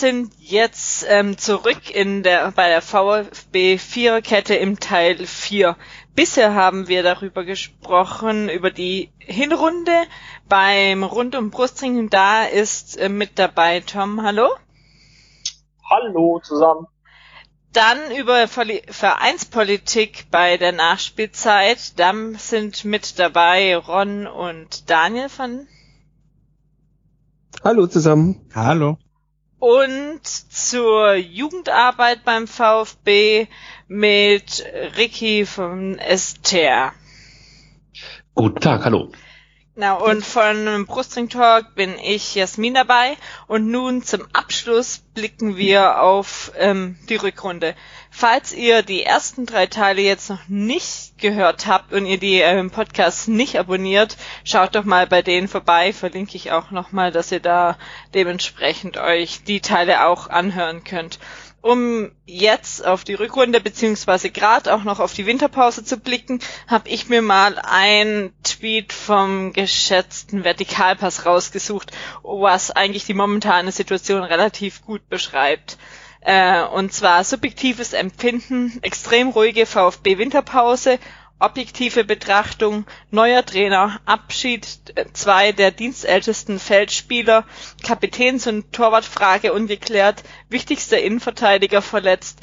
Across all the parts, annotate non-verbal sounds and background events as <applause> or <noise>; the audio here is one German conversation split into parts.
Wir sind jetzt ähm, zurück in der, bei der VfB Viererkette im Teil 4. Bisher haben wir darüber gesprochen, über die Hinrunde beim Rund- um Brustring. Da ist äh, mit dabei Tom. Hallo. Hallo zusammen. Dann über Vereinspolitik bei der Nachspielzeit. Dann sind mit dabei Ron und Daniel von. Hallo zusammen. Hallo. Und zur Jugendarbeit beim VfB mit Ricky von Esther. Guten Tag, hallo. Genau, und von Brustring Talk bin ich Jasmin dabei. Und nun zum Abschluss blicken wir auf ähm, die Rückrunde. Falls ihr die ersten drei Teile jetzt noch nicht gehört habt und ihr die ähm, Podcasts nicht abonniert, schaut doch mal bei denen vorbei. Verlinke ich auch nochmal, dass ihr da dementsprechend euch die Teile auch anhören könnt um jetzt auf die Rückrunde beziehungsweise gerade auch noch auf die Winterpause zu blicken, habe ich mir mal ein Tweet vom geschätzten Vertikalpass rausgesucht, was eigentlich die momentane Situation relativ gut beschreibt. Äh, und zwar subjektives Empfinden, extrem ruhige VfB Winterpause, objektive Betrachtung, neuer Trainer, Abschied äh, zwei der dienstältesten Feldspieler, Kapitäns- und Torwartfrage ungeklärt, wichtigster Innenverteidiger verletzt,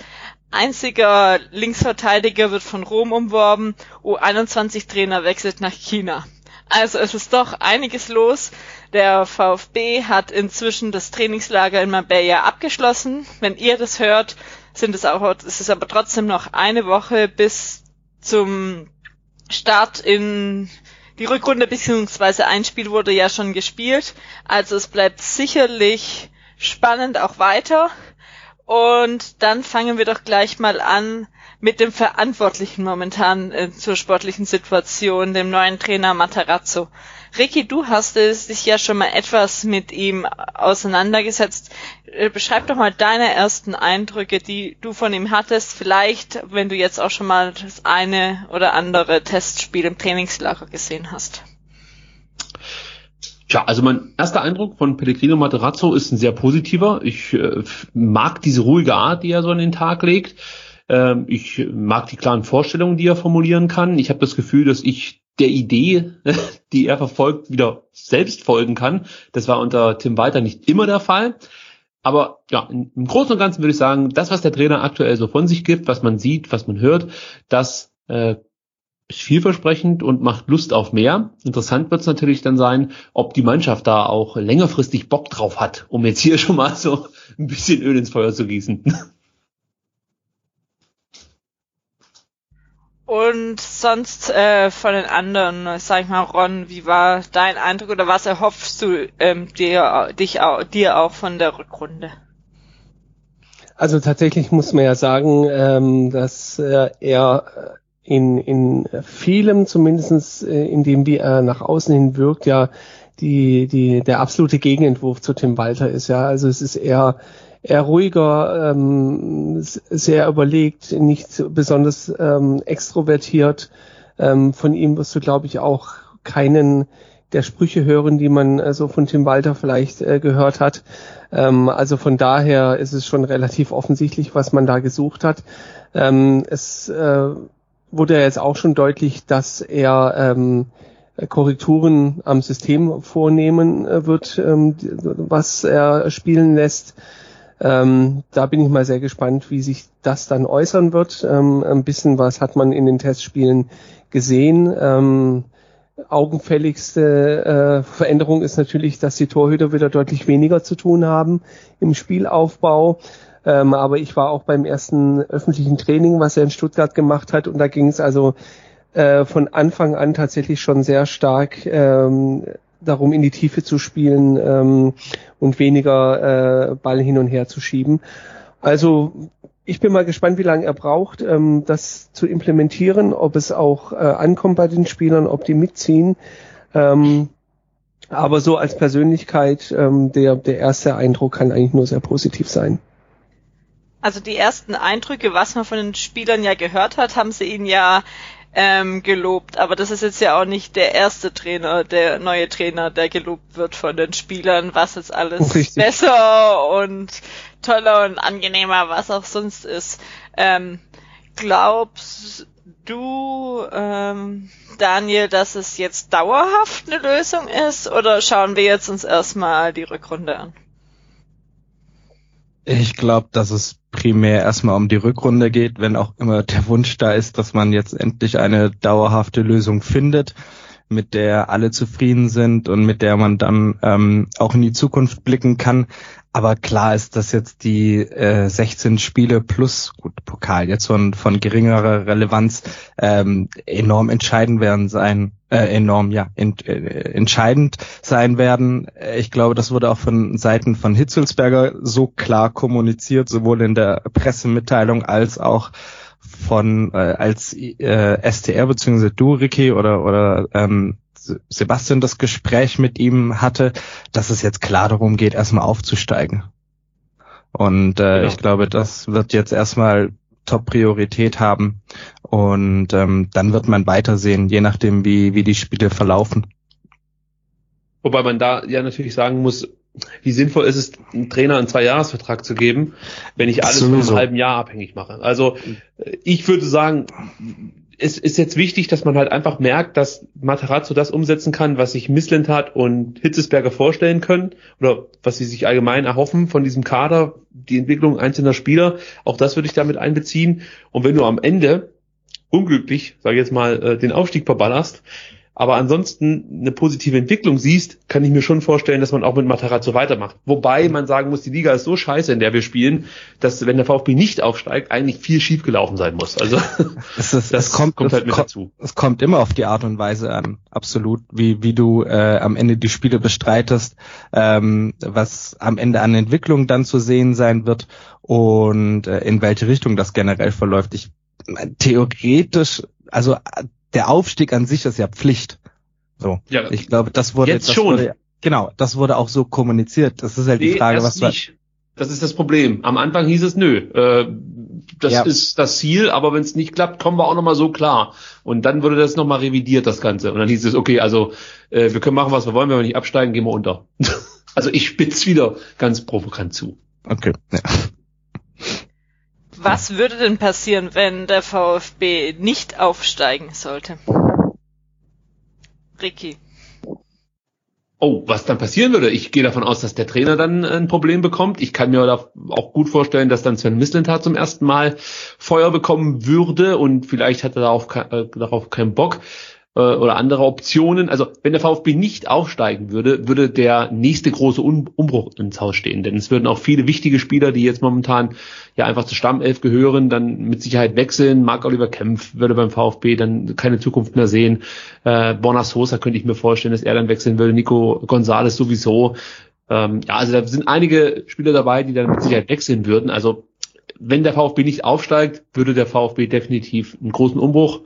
einziger Linksverteidiger wird von Rom umworben, U21-Trainer wechselt nach China. Also es ist doch einiges los. Der VfB hat inzwischen das Trainingslager in Marbella abgeschlossen. Wenn ihr das hört, sind es auch, es ist aber trotzdem noch eine Woche bis zum Start in die Rückrunde beziehungsweise ein Spiel wurde ja schon gespielt. Also es bleibt sicherlich spannend auch weiter. Und dann fangen wir doch gleich mal an mit dem Verantwortlichen momentan äh, zur sportlichen Situation, dem neuen Trainer Matarazzo. Ricky, du hast es dich ja schon mal etwas mit ihm auseinandergesetzt. Äh, beschreib doch mal deine ersten Eindrücke, die du von ihm hattest. Vielleicht, wenn du jetzt auch schon mal das eine oder andere Testspiel im Trainingslager gesehen hast. Tja, also mein erster Eindruck von Pellegrino Materazzo ist ein sehr positiver. Ich äh, mag diese ruhige Art, die er so an den Tag legt. Ähm, ich mag die klaren Vorstellungen, die er formulieren kann. Ich habe das Gefühl, dass ich der Idee, <laughs> die er verfolgt, wieder selbst folgen kann. Das war unter Tim Walter nicht immer der Fall. Aber ja, im Großen und Ganzen würde ich sagen, das, was der Trainer aktuell so von sich gibt, was man sieht, was man hört, das äh, vielversprechend und macht Lust auf mehr. Interessant wird es natürlich dann sein, ob die Mannschaft da auch längerfristig Bock drauf hat, um jetzt hier <laughs> schon mal so ein bisschen Öl ins Feuer zu gießen. Und sonst äh, von den anderen, sag ich mal, Ron, wie war dein Eindruck oder was erhoffst du ähm, dir, dich, dir auch von der Rückrunde? Also tatsächlich muss man ja sagen, ähm, dass äh, er in, in vielem, zumindestens äh, in dem, wie er nach außen hin wirkt, ja die, die, der absolute Gegenentwurf zu Tim Walter ist. Ja, also es ist eher eher ruhiger, ähm, sehr überlegt, nicht besonders ähm, extrovertiert. Ähm, von ihm wirst du, glaube ich, auch keinen der Sprüche hören, die man äh, so von Tim Walter vielleicht äh, gehört hat. Ähm, also von daher ist es schon relativ offensichtlich, was man da gesucht hat. Ähm, es äh, wurde ja jetzt auch schon deutlich, dass er ähm, Korrekturen am System vornehmen äh, wird, ähm, was er spielen lässt. Ähm, da bin ich mal sehr gespannt, wie sich das dann äußern wird. Ähm, ein bisschen was hat man in den Testspielen gesehen. Ähm, augenfälligste äh, Veränderung ist natürlich, dass die Torhüter wieder deutlich weniger zu tun haben im Spielaufbau. Ähm, aber ich war auch beim ersten öffentlichen Training, was er in Stuttgart gemacht hat, und da ging es also äh, von Anfang an tatsächlich schon sehr stark ähm, darum, in die Tiefe zu spielen ähm, und weniger äh, Ball hin und her zu schieben. Also ich bin mal gespannt, wie lange er braucht, ähm, das zu implementieren, ob es auch äh, ankommt bei den Spielern, ob die mitziehen. Ähm, aber so als Persönlichkeit, ähm, der, der erste Eindruck kann eigentlich nur sehr positiv sein. Also die ersten Eindrücke, was man von den Spielern ja gehört hat, haben sie ihn ja ähm, gelobt. Aber das ist jetzt ja auch nicht der erste Trainer, der neue Trainer, der gelobt wird von den Spielern, was jetzt alles Richtig. besser und toller und angenehmer, was auch sonst ist. Ähm, glaubst du, ähm, Daniel, dass es jetzt dauerhaft eine Lösung ist oder schauen wir jetzt uns erstmal die Rückrunde an? Ich glaube, dass es primär erstmal um die Rückrunde geht, wenn auch immer der Wunsch da ist, dass man jetzt endlich eine dauerhafte Lösung findet, mit der alle zufrieden sind und mit der man dann ähm, auch in die Zukunft blicken kann. Aber klar ist, dass jetzt die äh, 16 Spiele plus gut Pokal jetzt von, von geringerer Relevanz ähm, enorm entscheidend werden sein, äh, enorm ja ent, äh, entscheidend sein werden. Ich glaube, das wurde auch von Seiten von Hitzelsberger so klar kommuniziert, sowohl in der Pressemitteilung als auch von äh, als äh, STR beziehungsweise du Ricky oder oder ähm, Sebastian das Gespräch mit ihm hatte, dass es jetzt klar darum geht, erstmal aufzusteigen. Und äh, ja. ich glaube, das wird jetzt erstmal Top-Priorität haben. Und ähm, dann wird man weitersehen, je nachdem, wie, wie die Spiele verlaufen. Wobei man da ja natürlich sagen muss, wie sinnvoll ist es, einen Trainer einen Zwei-Jahres-Vertrag zu geben, wenn ich alles von einem halben Jahr abhängig mache. Also ich würde sagen, es ist jetzt wichtig, dass man halt einfach merkt, dass Materazzo das umsetzen kann, was sich Misslintat und Hitzesberger vorstellen können oder was sie sich allgemein erhoffen von diesem Kader, die Entwicklung einzelner Spieler. Auch das würde ich damit einbeziehen. Und wenn du am Ende unglücklich, sage ich jetzt mal, äh, den Aufstieg verballerst, aber ansonsten eine positive Entwicklung siehst, kann ich mir schon vorstellen, dass man auch mit Matarazzo weitermacht. Wobei man sagen muss, die Liga ist so scheiße, in der wir spielen, dass wenn der VfB nicht aufsteigt, eigentlich viel schief gelaufen sein muss. Also <laughs> es ist, das es kommt, kommt halt mit kommt, dazu. Es kommt immer auf die Art und Weise an, absolut, wie wie du äh, am Ende die Spiele bestreitest, ähm, was am Ende an Entwicklung dann zu sehen sein wird und äh, in welche Richtung das generell verläuft. Ich theoretisch, also der Aufstieg an sich ist ja Pflicht. So. Ja, ich glaube, das wurde jetzt das schon. Wurde, genau, das wurde auch so kommuniziert. Das ist halt nee, die Frage, was nicht. Das ist das Problem. Am Anfang hieß es nö. Äh, das ja. ist das Ziel, aber wenn es nicht klappt, kommen wir auch nochmal so klar. Und dann wurde das nochmal revidiert, das Ganze. Und dann hieß es, okay, also äh, wir können machen, was wir wollen, wenn wir nicht absteigen, gehen wir unter. <laughs> also ich spitz wieder ganz provokant zu. Okay. Ja. Was würde denn passieren, wenn der VfB nicht aufsteigen sollte? Ricky. Oh, was dann passieren würde? Ich gehe davon aus, dass der Trainer dann ein Problem bekommt. Ich kann mir auch gut vorstellen, dass dann Sven Mislintat zum ersten Mal Feuer bekommen würde und vielleicht hat er darauf, äh, darauf keinen Bock. Äh, oder andere Optionen. Also wenn der VfB nicht aufsteigen würde, würde der nächste große Umbruch ins Haus stehen. Denn es würden auch viele wichtige Spieler, die jetzt momentan ja einfach zur Stammelf gehören, dann mit Sicherheit wechseln. Marc Oliver Kempf würde beim VfB dann keine Zukunft mehr sehen. Äh, Borna Sosa könnte ich mir vorstellen, dass er dann wechseln würde. Nico Gonzalez sowieso. Ähm, ja, also da sind einige Spieler dabei, die dann mit Sicherheit wechseln würden. Also wenn der VfB nicht aufsteigt, würde der VfB definitiv einen großen Umbruch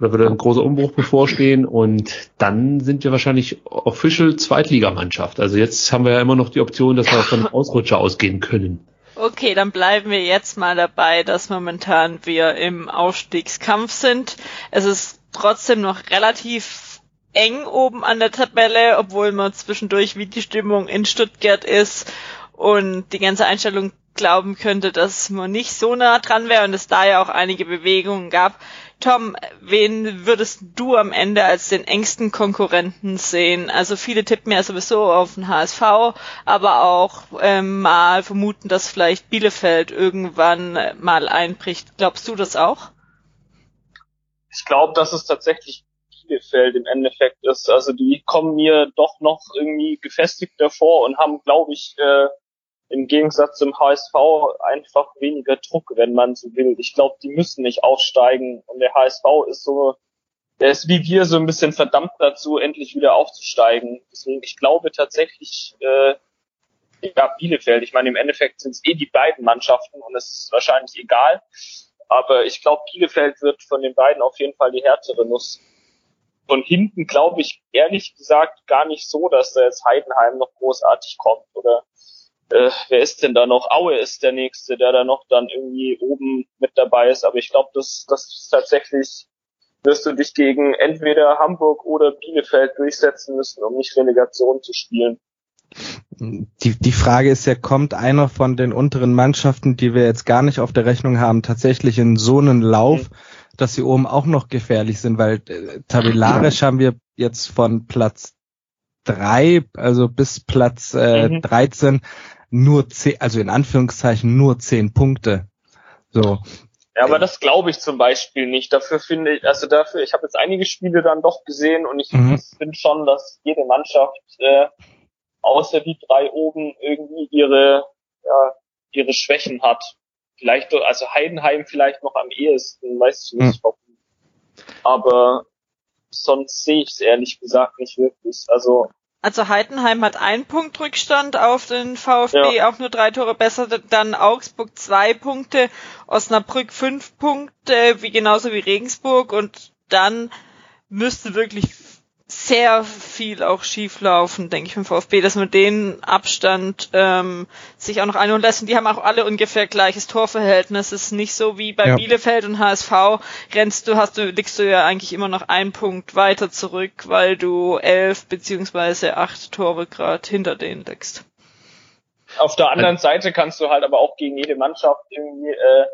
oder würde ein großer Umbruch bevorstehen und dann sind wir wahrscheinlich official Zweitligamannschaft. Also jetzt haben wir ja immer noch die Option, dass wir von einem Ausrutscher ausgehen können. Okay, dann bleiben wir jetzt mal dabei, dass momentan wir im Aufstiegskampf sind. Es ist trotzdem noch relativ eng oben an der Tabelle, obwohl man zwischendurch wie die Stimmung in Stuttgart ist und die ganze Einstellung glauben könnte, dass man nicht so nah dran wäre und es da ja auch einige Bewegungen gab. Tom, wen würdest du am Ende als den engsten Konkurrenten sehen? Also viele tippen ja sowieso auf den HSV, aber auch ähm, mal vermuten, dass vielleicht Bielefeld irgendwann mal einbricht. Glaubst du das auch? Ich glaube, dass es tatsächlich Bielefeld im Endeffekt ist. Also die kommen mir doch noch irgendwie gefestigter vor und haben, glaube ich, äh, im Gegensatz zum HSV einfach weniger Druck, wenn man so will. Ich glaube, die müssen nicht aufsteigen und der HSV ist so, der ist wie wir so ein bisschen verdammt dazu, endlich wieder aufzusteigen. Deswegen, ich glaube tatsächlich, äh, ja, Bielefeld. Ich meine, im Endeffekt sind es eh die beiden Mannschaften und es ist wahrscheinlich egal. Aber ich glaube, Bielefeld wird von den beiden auf jeden Fall die härtere Nuss. Von hinten glaube ich ehrlich gesagt gar nicht so, dass da jetzt Heidenheim noch großartig kommt oder äh, wer ist denn da noch? Aue ist der nächste, der da noch dann irgendwie oben mit dabei ist. Aber ich glaube, das, das ist tatsächlich wirst du dich gegen entweder Hamburg oder Bielefeld durchsetzen müssen, um nicht Relegation zu spielen. Die, die Frage ist ja, kommt einer von den unteren Mannschaften, die wir jetzt gar nicht auf der Rechnung haben, tatsächlich in so einen Lauf, mhm. dass sie oben auch noch gefährlich sind, weil äh, tabellarisch haben wir jetzt von Platz drei, also bis Platz äh, mhm. 13 nur zehn, also in Anführungszeichen nur zehn Punkte. So. Ja, aber das glaube ich zum Beispiel nicht. Dafür finde ich, also dafür, ich habe jetzt einige Spiele dann doch gesehen und ich mhm. finde schon, dass jede Mannschaft äh, außer die drei oben irgendwie ihre, ja, ihre Schwächen hat. Vielleicht, also Heidenheim vielleicht noch am ehesten, weiß ich nicht, hm. aber sonst sehe ich es ehrlich gesagt nicht wirklich. Also also Heidenheim hat einen Punkt Rückstand auf den VfB, ja. auch nur drei Tore besser, dann Augsburg zwei Punkte, Osnabrück fünf Punkte, wie genauso wie Regensburg und dann müsste wirklich sehr viel auch schief laufen, denke ich, vom VfB, dass man den Abstand ähm, sich auch noch einholen lässt. Und die haben auch alle ungefähr gleiches Torverhältnis. Es ist nicht so wie bei ja. Bielefeld und HSV. Rennst du, hast du, liegst du ja eigentlich immer noch einen Punkt weiter zurück, weil du elf beziehungsweise acht Tore gerade hinter denen liegst. Auf der anderen Seite kannst du halt aber auch gegen jede Mannschaft irgendwie äh,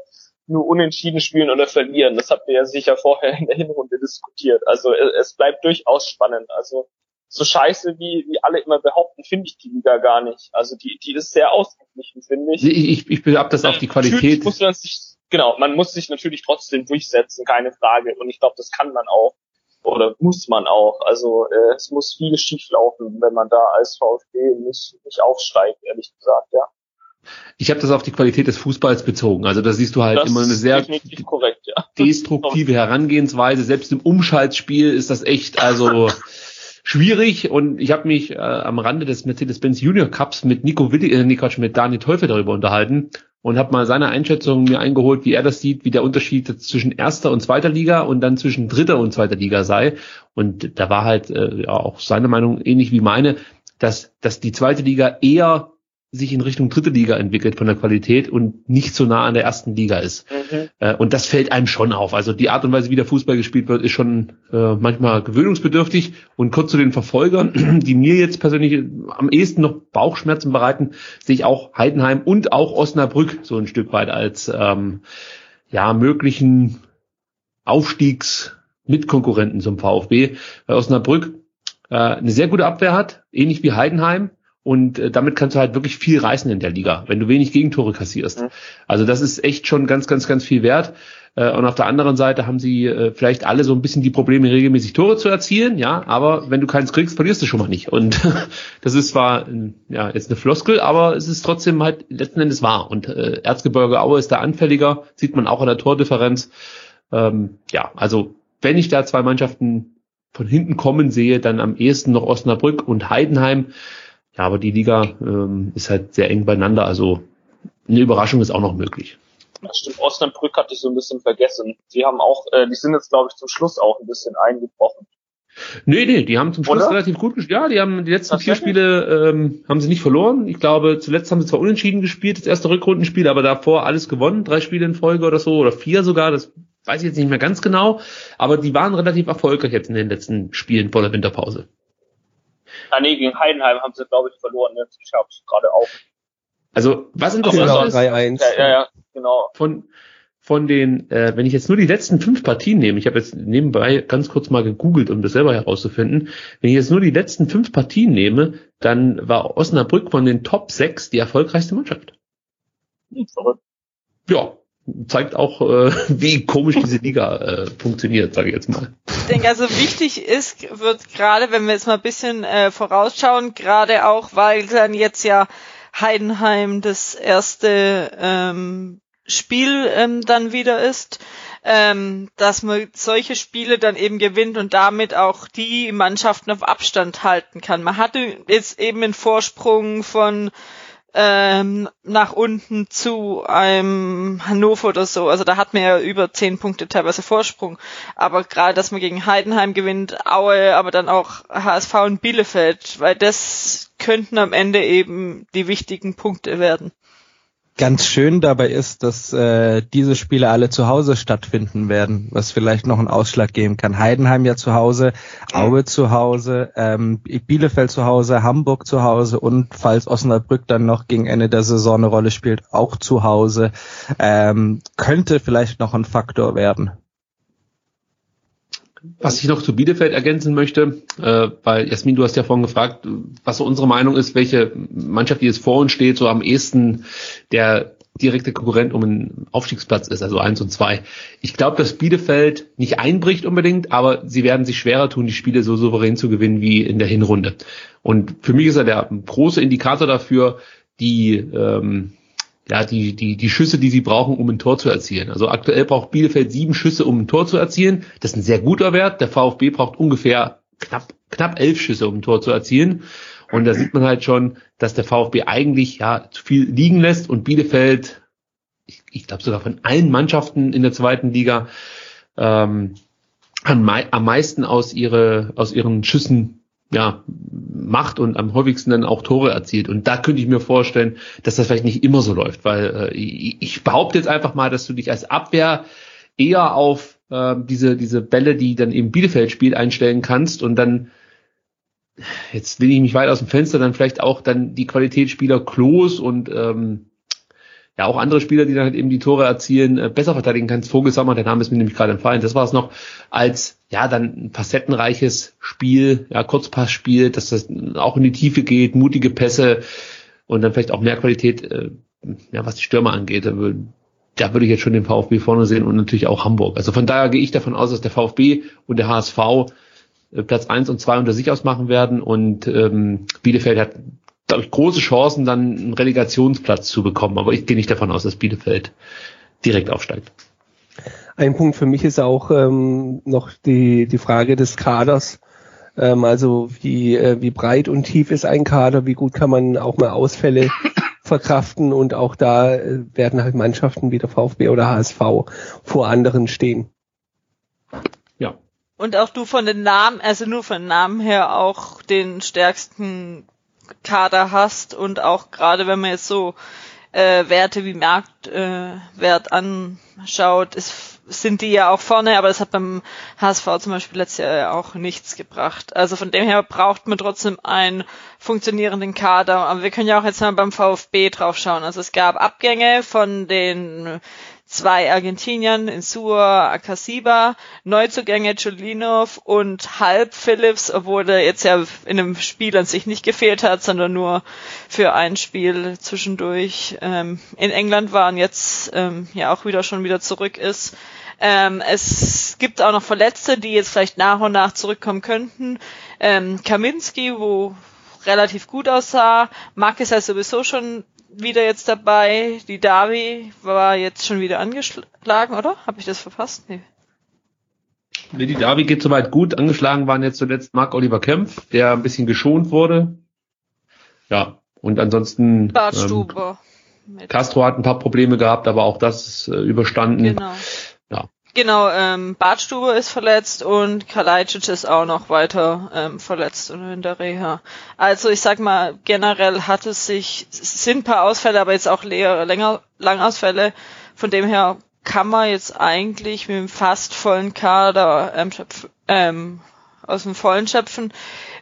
nur unentschieden spielen oder verlieren. Das habt ihr ja sicher vorher in der Hinrunde diskutiert. Also es bleibt durchaus spannend. Also so scheiße wie, wie alle immer behaupten, finde ich die Liga gar nicht. Also die, die ist sehr ausgeglichen, finde ich. Ich, ich, ich ab das auf die Qualität. Muss man sich, genau, man muss sich natürlich trotzdem durchsetzen, keine Frage. Und ich glaube, das kann man auch. Oder muss man auch. Also äh, es muss viel schief laufen, wenn man da als VfB nicht, nicht aufsteigt, ehrlich gesagt, ja. Ich habe das auf die Qualität des Fußballs bezogen. Also da siehst du halt das immer eine sehr korrekt, ja. <laughs> destruktive Herangehensweise. Selbst im Umschaltspiel ist das echt also <laughs> schwierig. Und ich habe mich äh, am Rande des Mercedes-Benz Junior Cups mit Nico Willi, äh, nee, Quatsch, mit Daniel Teufel darüber unterhalten und habe mal seine Einschätzung mir eingeholt, wie er das sieht, wie der Unterschied zwischen erster und zweiter Liga und dann zwischen dritter und zweiter Liga sei. Und da war halt äh, ja, auch seine Meinung ähnlich wie meine, dass, dass die zweite Liga eher sich in Richtung dritte Liga entwickelt von der Qualität und nicht so nah an der ersten Liga ist. Mhm. Äh, und das fällt einem schon auf. Also die Art und Weise, wie der Fußball gespielt wird, ist schon äh, manchmal gewöhnungsbedürftig. Und kurz zu den Verfolgern, <clears throat> die mir jetzt persönlich am ehesten noch Bauchschmerzen bereiten, sehe ich auch Heidenheim und auch Osnabrück so ein Stück weit als ähm, ja möglichen Aufstiegsmitkonkurrenten zum VfB, weil Osnabrück äh, eine sehr gute Abwehr hat, ähnlich wie Heidenheim und äh, damit kannst du halt wirklich viel reißen in der Liga, wenn du wenig Gegentore kassierst. Mhm. Also das ist echt schon ganz, ganz, ganz viel wert. Äh, und auf der anderen Seite haben sie äh, vielleicht alle so ein bisschen die Probleme, regelmäßig Tore zu erzielen, ja, aber wenn du keins kriegst, verlierst du schon mal nicht. Und <laughs> das ist zwar ja jetzt eine Floskel, aber es ist trotzdem halt letzten Endes wahr. Und äh, Erzgebirge Aue ist da anfälliger, sieht man auch an der Tordifferenz. Ähm, ja, also wenn ich da zwei Mannschaften von hinten kommen sehe, dann am ehesten noch Osnabrück und Heidenheim. Ja, aber die Liga ähm, ist halt sehr eng beieinander, also eine Überraschung ist auch noch möglich. Ja, stimmt, Osnabrück hatte ich so ein bisschen vergessen. Die haben auch, äh, die sind jetzt, glaube ich, zum Schluss auch ein bisschen eingebrochen. Nee, nee, die haben zum Schluss Oder? relativ gut gespielt. Ja, die haben die letzten vier Spiele ähm, haben sie nicht verloren. Ich glaube, zuletzt haben sie zwar unentschieden gespielt, das erste Rückrundenspiel, aber davor alles gewonnen, drei Spiele in Folge oder so, oder vier sogar, das weiß ich jetzt nicht mehr ganz genau. Aber die waren relativ erfolgreich jetzt in den letzten Spielen vor der Winterpause. Ah, nee, gegen Heidenheim haben sie, glaube ich, verloren. Jetzt ich habe gerade auch. Also, was interessant genau, ist, 3 ja, ja, ja, genau. Von, von den, äh, wenn ich jetzt nur die letzten fünf Partien nehme, ich habe jetzt nebenbei ganz kurz mal gegoogelt, um das selber herauszufinden, wenn ich jetzt nur die letzten fünf Partien nehme, dann war Osnabrück von den Top 6 die erfolgreichste Mannschaft. Hm, verrückt. Ja, zeigt auch, äh, <laughs> wie komisch diese Liga äh, funktioniert, sage ich jetzt mal. Ich denke, also wichtig ist, wird gerade, wenn wir jetzt mal ein bisschen äh, vorausschauen, gerade auch, weil dann jetzt ja Heidenheim das erste ähm, Spiel ähm, dann wieder ist, ähm, dass man solche Spiele dann eben gewinnt und damit auch die Mannschaften auf Abstand halten kann. Man hatte jetzt eben einen Vorsprung von ähm, nach unten zu einem Hannover oder so. Also da hat man ja über zehn Punkte teilweise Vorsprung. Aber gerade, dass man gegen Heidenheim gewinnt, Aue, aber dann auch HSV und Bielefeld, weil das könnten am Ende eben die wichtigen Punkte werden. Ganz schön dabei ist, dass äh, diese Spiele alle zu Hause stattfinden werden, was vielleicht noch einen Ausschlag geben kann. Heidenheim ja zu Hause, Aue zu Hause, ähm, Bielefeld zu Hause, Hamburg zu Hause und falls Osnabrück dann noch gegen Ende der Saison eine Rolle spielt, auch zu Hause, ähm, könnte vielleicht noch ein Faktor werden. Was ich noch zu Bielefeld ergänzen möchte, äh, weil Jasmin, du hast ja vorhin gefragt, was so unsere Meinung ist, welche Mannschaft, die jetzt vor uns steht, so am ehesten der direkte Konkurrent um einen Aufstiegsplatz ist, also eins und zwei. Ich glaube, dass Bielefeld nicht einbricht unbedingt, aber sie werden sich schwerer tun, die Spiele so souverän zu gewinnen wie in der Hinrunde. Und für mich ist er der große Indikator dafür, die ähm, ja, die, die, die Schüsse, die sie brauchen, um ein Tor zu erzielen. Also aktuell braucht Bielefeld sieben Schüsse, um ein Tor zu erzielen. Das ist ein sehr guter Wert. Der VfB braucht ungefähr knapp, knapp elf Schüsse, um ein Tor zu erzielen. Und da sieht man halt schon, dass der VfB eigentlich ja zu viel liegen lässt und Bielefeld, ich, ich glaube sogar von allen Mannschaften in der zweiten Liga, ähm, am, meisten aus, ihre, aus ihren Schüssen ja, macht und am häufigsten dann auch Tore erzielt. Und da könnte ich mir vorstellen, dass das vielleicht nicht immer so läuft, weil äh, ich, behaupte jetzt einfach mal, dass du dich als Abwehr eher auf äh, diese, diese Bälle, die dann eben Bielefeld spielt, einstellen kannst und dann jetzt lehne ich mich weit aus dem Fenster, dann vielleicht auch dann die Qualitätsspieler Klos und ähm, ja auch andere Spieler, die dann halt eben die Tore erzielen, äh, besser verteidigen kannst. Vogelsammer, der Name ist mir nämlich gerade entfallen. Das war es noch als ja dann ein facettenreiches Spiel, ja Kurzpassspiel, dass das auch in die Tiefe geht, mutige Pässe und dann vielleicht auch mehr Qualität, äh, ja was die Stürmer angeht. Da würde ich jetzt schon den VfB vorne sehen und natürlich auch Hamburg. Also von daher gehe ich davon aus, dass der VfB und der HSV äh, Platz eins und zwei unter sich ausmachen werden und ähm, Bielefeld hat glaube ich, große Chancen, dann einen Relegationsplatz zu bekommen. Aber ich gehe nicht davon aus, dass Bielefeld direkt aufsteigt. Ein Punkt für mich ist auch ähm, noch die, die Frage des Kaders. Ähm, also wie, äh, wie breit und tief ist ein Kader, wie gut kann man auch mal Ausfälle <laughs> verkraften und auch da äh, werden halt Mannschaften wie der VfB oder HSV vor anderen stehen. Ja. Und auch du von den Namen, also nur von den Namen her auch den stärksten Kader hast und auch gerade wenn man jetzt so äh, Werte wie Marktwert äh, anschaut, ist, sind die ja auch vorne, aber das hat beim HSV zum Beispiel letztes Jahr ja auch nichts gebracht. Also von dem her braucht man trotzdem einen funktionierenden Kader. Aber wir können ja auch jetzt mal beim VfB draufschauen. Also es gab Abgänge von den zwei Argentiniern, Insua, Akasiba, Neuzugänge Julinov und Halb Phillips, obwohl er jetzt ja in einem Spiel an sich nicht gefehlt hat, sondern nur für ein Spiel zwischendurch ähm, in England war und jetzt ähm, ja auch wieder schon wieder zurück ist. Ähm, es gibt auch noch Verletzte, die jetzt vielleicht nach und nach zurückkommen könnten. Ähm, Kaminski, wo relativ gut aussah. Mark ist ja sowieso schon wieder jetzt dabei. Die Davi war jetzt schon wieder angeschlagen, oder? Habe ich das verpasst? Nee. Nee, die Davi geht soweit gut. Angeschlagen waren jetzt zuletzt Marc Oliver Kempf, der ein bisschen geschont wurde. Ja, und ansonsten. Bartstube. Ähm, Castro hat ein paar Probleme gehabt, aber auch das ist äh, überstanden. Genau. Genau, ähm, Bartstube ist verletzt und Kalajdzic ist auch noch weiter ähm, verletzt und in der Reha. Also ich sag mal, generell hat es sich, es sind ein paar Ausfälle, aber jetzt auch länger, Langausfälle. Von dem her kann man jetzt eigentlich mit einem fast vollen Kader ähm, ähm, aus dem Vollen schöpfen.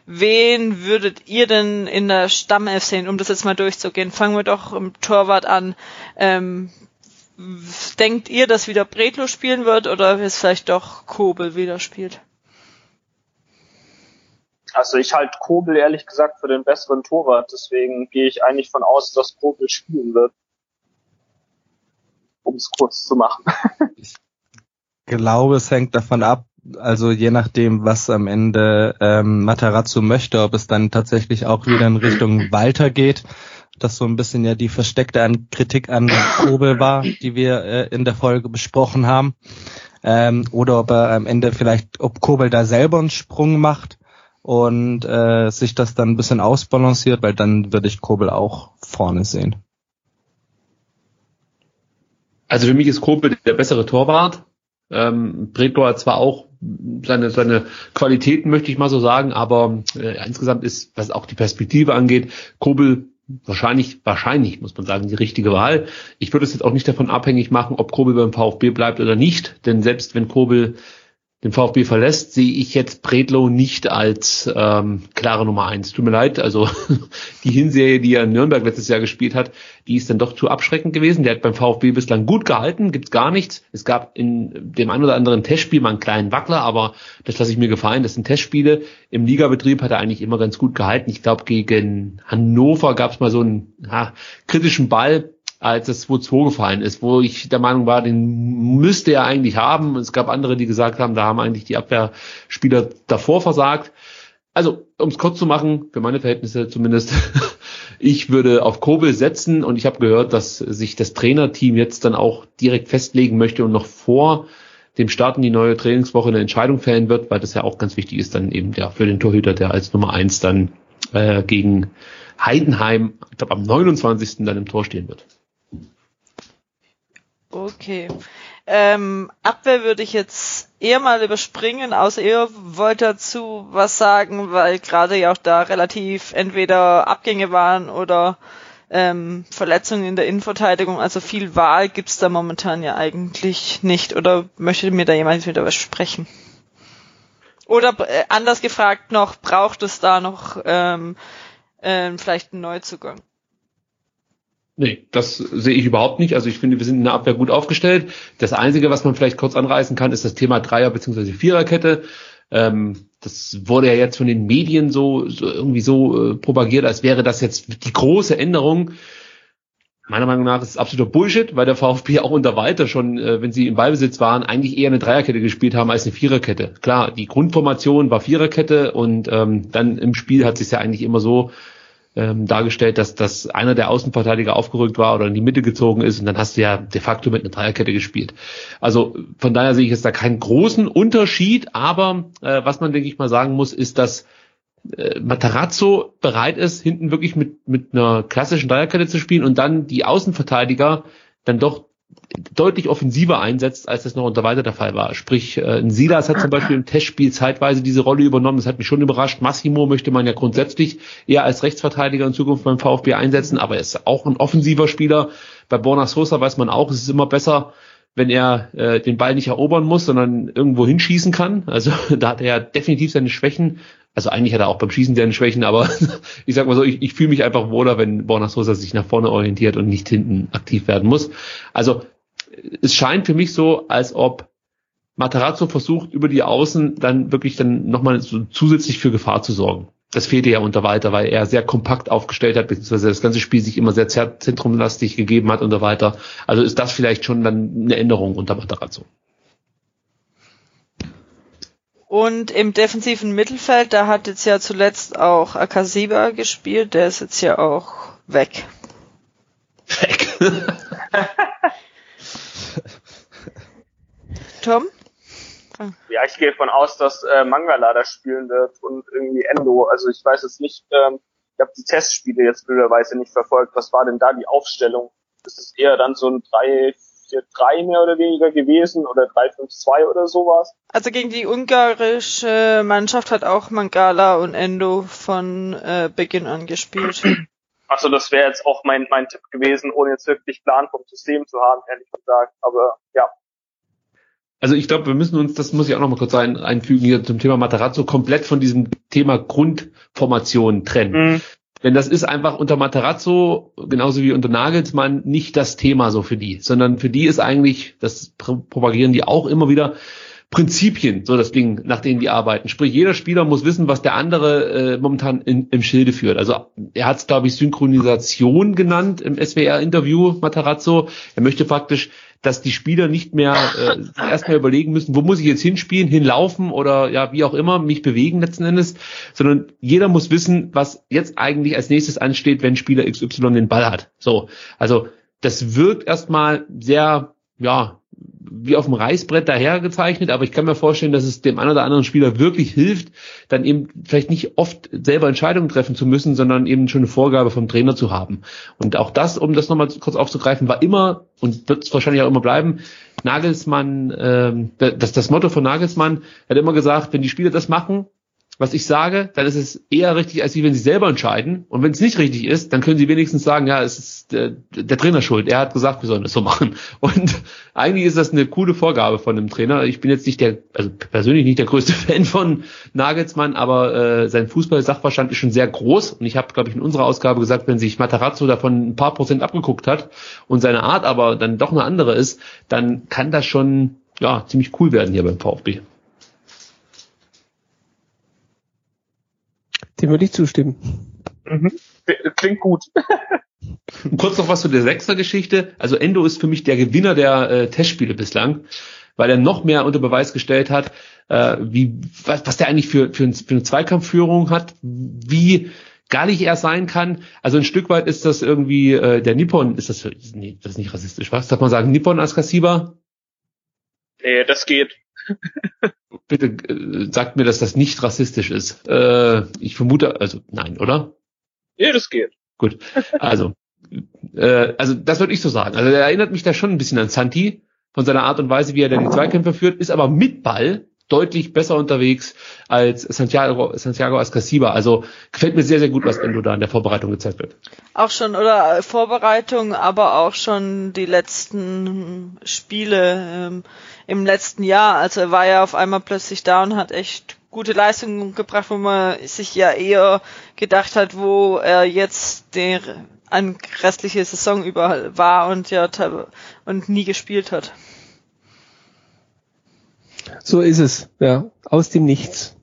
Wen würdet ihr denn in der Stammelf sehen, um das jetzt mal durchzugehen? Fangen wir doch im Torwart an. Ähm, denkt ihr, dass wieder Bretlo spielen wird oder es vielleicht doch Kobel wieder spielt? Also ich halte Kobel ehrlich gesagt für den besseren Torwart, deswegen gehe ich eigentlich von aus, dass Kobel spielen wird. Um es kurz zu machen. <laughs> ich glaube, es hängt davon ab, also je nachdem, was am Ende ähm, Matarazzo möchte, ob es dann tatsächlich auch wieder in Richtung Walter geht das so ein bisschen ja die versteckte Kritik an Kobel war, die wir äh, in der Folge besprochen haben. Ähm, oder ob er am Ende vielleicht, ob Kobel da selber einen Sprung macht und äh, sich das dann ein bisschen ausbalanciert, weil dann würde ich Kobel auch vorne sehen. Also für mich ist Kobel der bessere Torwart. Ähm, Bredlo hat zwar auch seine, seine Qualitäten, möchte ich mal so sagen, aber äh, insgesamt ist, was auch die Perspektive angeht, Kobel wahrscheinlich, wahrscheinlich, muss man sagen, die richtige Wahl. Ich würde es jetzt auch nicht davon abhängig machen, ob Kobel beim VfB bleibt oder nicht, denn selbst wenn Kobel den VfB verlässt, sehe ich jetzt Bredlow nicht als ähm, klare Nummer eins. Tut mir leid, also <laughs> die Hinserie, die er in Nürnberg letztes Jahr gespielt hat, die ist dann doch zu abschreckend gewesen. Der hat beim VfB bislang gut gehalten, gibt's gar nichts. Es gab in dem ein oder anderen Testspiel mal einen kleinen Wackler, aber das lasse ich mir gefallen. Das sind Testspiele. Im Ligabetrieb hat er eigentlich immer ganz gut gehalten. Ich glaube, gegen Hannover gab's mal so einen ja, kritischen Ball, als das 2-2 gefallen ist, wo ich der Meinung war, den müsste er eigentlich haben. Es gab andere, die gesagt haben, da haben eigentlich die Abwehrspieler davor versagt. Also, um es kurz zu machen, für meine Verhältnisse zumindest, <laughs> ich würde auf Kobel setzen und ich habe gehört, dass sich das Trainerteam jetzt dann auch direkt festlegen möchte und noch vor dem Starten die neue Trainingswoche eine Entscheidung fällen wird, weil das ja auch ganz wichtig ist, dann eben ja für den Torhüter, der als Nummer eins dann äh, gegen Heidenheim, ich glaube am 29. dann im Tor stehen wird. Okay. Ähm, Abwehr würde ich jetzt eher mal überspringen, außer ihr wollt dazu was sagen, weil gerade ja auch da relativ entweder Abgänge waren oder ähm, Verletzungen in der Innenverteidigung. Also viel Wahl gibt's da momentan ja eigentlich nicht. Oder möchte mir da jemand wieder was sprechen? Oder äh, anders gefragt noch, braucht es da noch ähm, äh, vielleicht einen Neuzugang? Nee, das sehe ich überhaupt nicht. Also ich finde, wir sind in der Abwehr gut aufgestellt. Das Einzige, was man vielleicht kurz anreißen kann, ist das Thema Dreier- bzw. Viererkette. Ähm, das wurde ja jetzt von den Medien so, so irgendwie so äh, propagiert, als wäre das jetzt die große Änderung. Meiner Meinung nach ist es absoluter Bullshit, weil der VfB auch unter Walter schon, äh, wenn sie im Ballbesitz waren, eigentlich eher eine Dreierkette gespielt haben als eine Viererkette. Klar, die Grundformation war Viererkette und ähm, dann im Spiel hat sich ja eigentlich immer so ähm, dargestellt, dass, dass einer der Außenverteidiger aufgerückt war oder in die Mitte gezogen ist und dann hast du ja de facto mit einer Dreierkette gespielt. Also von daher sehe ich jetzt da keinen großen Unterschied, aber äh, was man, denke ich mal, sagen muss, ist, dass äh, Matarazzo bereit ist, hinten wirklich mit, mit einer klassischen Dreierkette zu spielen und dann die Außenverteidiger dann doch deutlich offensiver einsetzt, als das noch unter weiter der Fall war. Sprich, äh, Silas hat zum Beispiel im Testspiel zeitweise diese Rolle übernommen. Das hat mich schon überrascht. Massimo möchte man ja grundsätzlich eher als Rechtsverteidiger in Zukunft beim VfB einsetzen, aber er ist auch ein offensiver Spieler. Bei Borna Sosa weiß man auch, es ist immer besser, wenn er äh, den Ball nicht erobern muss, sondern irgendwo hinschießen kann. Also <laughs> da hat er ja definitiv seine Schwächen. Also eigentlich hat er auch beim Schießen seine Schwächen, aber <laughs> ich sag mal so, ich, ich fühle mich einfach wohler, wenn Borna Sosa sich nach vorne orientiert und nicht hinten aktiv werden muss. Also es scheint für mich so, als ob Matarazzo versucht, über die Außen dann wirklich dann nochmal so zusätzlich für Gefahr zu sorgen. Das fehlte ja unter weiter, weil er sehr kompakt aufgestellt hat, beziehungsweise das ganze Spiel sich immer sehr zentrumlastig gegeben hat und so weiter. Also ist das vielleicht schon dann eine Änderung unter Matarazzo. Und im defensiven Mittelfeld, da hat jetzt ja zuletzt auch Akasiba gespielt, der ist jetzt ja auch weg. Weg. <laughs> <laughs> Tom? Ja, ich gehe von aus, dass äh, Mangala da spielen wird und irgendwie Endo. Also ich weiß es nicht. Ähm, ich habe die Testspiele jetzt blöderweise nicht verfolgt. Was war denn da die Aufstellung? Ist es eher dann so ein 3-4-3 mehr oder weniger gewesen oder 3-5-2 oder sowas? Also gegen die ungarische Mannschaft hat auch Mangala und Endo von äh, Beginn an gespielt. <clears throat> Achso, das wäre jetzt auch mein, mein Tipp gewesen, ohne jetzt wirklich Plan vom System zu haben, ehrlich gesagt. Aber ja, also ich glaube, wir müssen uns, das muss ich auch noch mal kurz ein, einfügen hier zum Thema Matarazzo, komplett von diesem Thema Grundformation trennen. Mhm. Denn das ist einfach unter Matarazzo, genauso wie unter Nagelsmann, nicht das Thema so für die, sondern für die ist eigentlich, das propagieren die auch immer wieder, Prinzipien, so das Ding, nach denen die arbeiten. Sprich, jeder Spieler muss wissen, was der andere äh, momentan in, im Schilde führt. Also er hat es, glaube ich, Synchronisation genannt im SWR-Interview, Matarazzo. Er möchte praktisch dass die Spieler nicht mehr äh, erstmal überlegen müssen, wo muss ich jetzt hinspielen, hinlaufen oder ja, wie auch immer, mich bewegen letzten Endes, sondern jeder muss wissen, was jetzt eigentlich als nächstes ansteht, wenn Spieler XY den Ball hat. So, also das wirkt erstmal sehr, ja, wie auf dem Reißbrett dahergezeichnet, aber ich kann mir vorstellen, dass es dem einen oder anderen Spieler wirklich hilft, dann eben vielleicht nicht oft selber Entscheidungen treffen zu müssen, sondern eben schon eine Vorgabe vom Trainer zu haben. Und auch das, um das nochmal kurz aufzugreifen, war immer und wird es wahrscheinlich auch immer bleiben, Nagelsmann, ähm, das, das Motto von Nagelsmann hat immer gesagt, wenn die Spieler das machen, was ich sage, dann ist es eher richtig, als wenn sie selber entscheiden. Und wenn es nicht richtig ist, dann können sie wenigstens sagen, ja, es ist der, der Trainer schuld. Er hat gesagt, wir sollen das so <laughs> machen. Und eigentlich ist das eine coole Vorgabe von dem Trainer. Ich bin jetzt nicht der, also persönlich nicht der größte <laughs> Fan von Nagelsmann, aber äh, sein Fußball-Sachverstand ist schon sehr groß. Und ich habe, glaube ich, in unserer Ausgabe gesagt, wenn sich Matarazzo davon ein paar Prozent abgeguckt hat und seine Art aber dann doch eine andere ist, dann kann das schon ja ziemlich cool werden hier beim VfB. Dem würde ich zustimmen. Mhm. Klingt gut. <laughs> Kurz noch was zu der Sechser-Geschichte. Also Endo ist für mich der Gewinner der äh, Testspiele bislang, weil er noch mehr unter Beweis gestellt hat, äh, wie was, was der eigentlich für, für, für eine Zweikampfführung hat, wie gallig er sein kann. Also ein Stück weit ist das irgendwie äh, der Nippon, ist das, nee, das ist nicht rassistisch, was? Darf man sagen, Nippon als Kassiba? Nee, das geht. <laughs> Bitte äh, sagt mir, dass das nicht rassistisch ist. Äh, ich vermute, also nein, oder? Nee, das geht. Gut. Also, <laughs> äh, also das würde ich so sagen. Also er erinnert mich da schon ein bisschen an Santi von seiner Art und Weise, wie er da die Zweikämpfe führt, ist aber mit Ball deutlich besser unterwegs als Santiago, Santiago Ascasiba. Also gefällt mir sehr, sehr gut, was Endo da in der Vorbereitung gezeigt wird. Auch schon, oder Vorbereitung, aber auch schon die letzten Spiele ähm, im letzten Jahr. Also er war ja auf einmal plötzlich da und hat echt gute Leistungen gebracht, wo man sich ja eher gedacht hat, wo er jetzt der an restliche Saison über war und ja und nie gespielt hat. So ist es, ja, aus dem Nichts.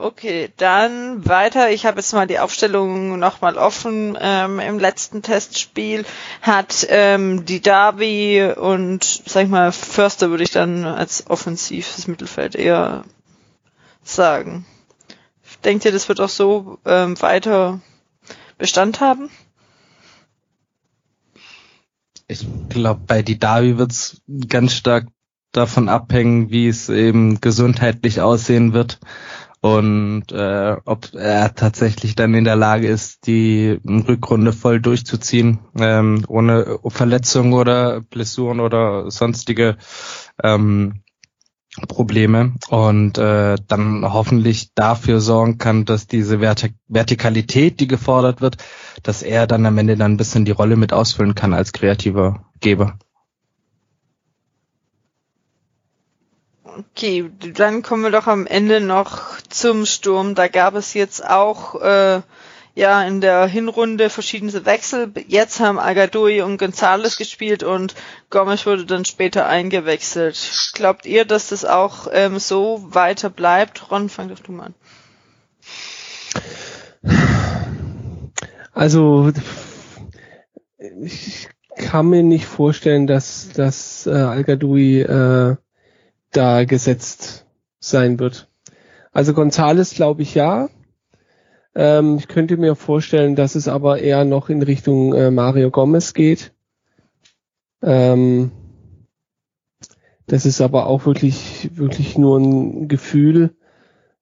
Okay, dann weiter. Ich habe jetzt mal die Aufstellung nochmal offen. Ähm, Im letzten Testspiel hat ähm, die Derby und, sag ich mal, Förster würde ich dann als offensives Mittelfeld eher sagen. Denkt ihr, das wird auch so ähm, weiter Bestand haben? Ich glaube, bei die Derby wird's ganz stark davon abhängen, wie es eben gesundheitlich aussehen wird und äh, ob er tatsächlich dann in der Lage ist, die Rückrunde voll durchzuziehen, ähm, ohne Verletzungen oder Blessuren oder sonstige ähm, Probleme und äh, dann hoffentlich dafür sorgen kann, dass diese Vert Vertikalität, die gefordert wird, dass er dann am Ende dann ein bisschen die Rolle mit ausfüllen kann als kreativer Geber. Okay, dann kommen wir doch am Ende noch zum Sturm. Da gab es jetzt auch äh, ja in der Hinrunde verschiedene Wechsel. Jetzt haben Agadoui und Gonzales gespielt und Gomes wurde dann später eingewechselt. Glaubt ihr, dass das auch ähm, so weiter bleibt? Ron, fang doch du mal an. Also ich kann mir nicht vorstellen, dass, dass äh, Al-Gadoui äh, da gesetzt sein wird. Also Gonzales glaube ich ja. Ähm, ich könnte mir vorstellen, dass es aber eher noch in Richtung äh, Mario Gomez geht. Ähm, das ist aber auch wirklich, wirklich nur ein Gefühl.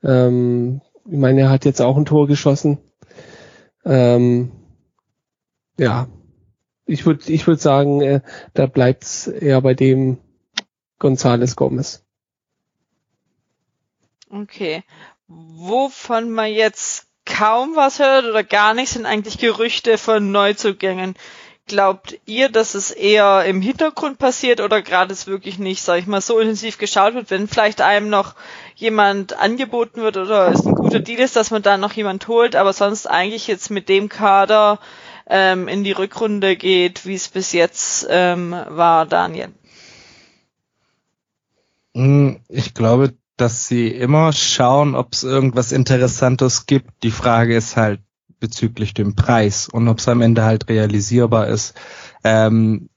Ähm, ich meine, er hat jetzt auch ein Tor geschossen. Ähm, ja, ich würde ich würde sagen, äh, da bleibt's eher bei dem González Gomez. Okay. Wovon man jetzt kaum was hört oder gar nicht, sind eigentlich Gerüchte von Neuzugängen. Glaubt ihr, dass es eher im Hintergrund passiert oder gerade es wirklich nicht, sag ich mal, so intensiv geschaut wird, wenn vielleicht einem noch jemand angeboten wird oder es ein guter Deal ist, dass man da noch jemand holt, aber sonst eigentlich jetzt mit dem Kader ähm, in die Rückrunde geht, wie es bis jetzt ähm, war, Daniel? Hm, ich glaube, dass sie immer schauen, ob es irgendwas Interessantes gibt. Die Frage ist halt bezüglich dem Preis und ob es am Ende halt realisierbar ist. Ähm,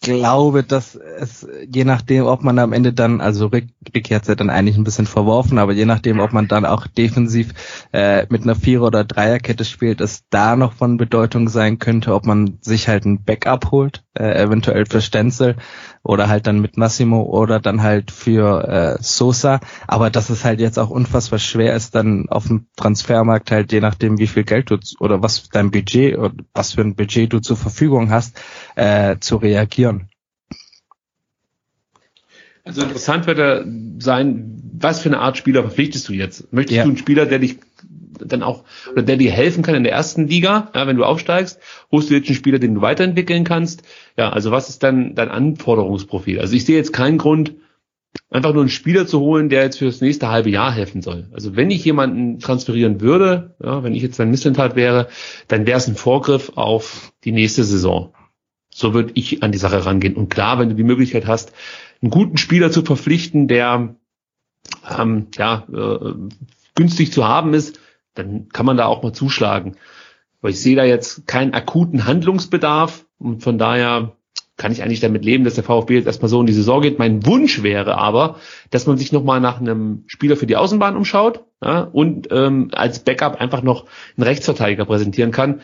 glaube, dass es, je nachdem, ob man am Ende dann, also Rick, Rick hat es ja dann eigentlich ein bisschen verworfen, aber je nachdem, ob man dann auch defensiv äh, mit einer Vierer- oder Dreierkette spielt, es da noch von Bedeutung sein könnte, ob man sich halt ein Backup holt, äh, eventuell für Stenzel oder halt dann mit Massimo oder dann halt für äh, Sosa. Aber dass es halt jetzt auch unfassbar schwer ist, dann auf dem Transfermarkt halt, je nachdem, wie viel Geld du oder was dein Budget oder was für ein Budget du zur Verfügung hast, äh, zu reagieren. Also interessant wird er sein, was für eine Art Spieler verpflichtest du jetzt? Möchtest ja. du einen Spieler, der dich dann auch, oder der dir helfen kann in der ersten Liga, ja, wenn du aufsteigst? Holst du jetzt einen Spieler, den du weiterentwickeln kannst? Ja, also was ist dann dein Anforderungsprofil? Also ich sehe jetzt keinen Grund, einfach nur einen Spieler zu holen, der jetzt für das nächste halbe Jahr helfen soll. Also wenn ich jemanden transferieren würde, ja, wenn ich jetzt ein Missentat wäre, dann wäre es ein Vorgriff auf die nächste Saison. So würde ich an die Sache rangehen. Und klar, wenn du die Möglichkeit hast, einen guten Spieler zu verpflichten, der ähm, ja, äh, günstig zu haben ist, dann kann man da auch mal zuschlagen. Aber ich sehe da jetzt keinen akuten Handlungsbedarf und von daher kann ich eigentlich damit leben, dass der VfB jetzt erstmal so in die Saison geht. Mein Wunsch wäre aber, dass man sich nochmal nach einem Spieler für die Außenbahn umschaut ja, und ähm, als Backup einfach noch einen Rechtsverteidiger präsentieren kann.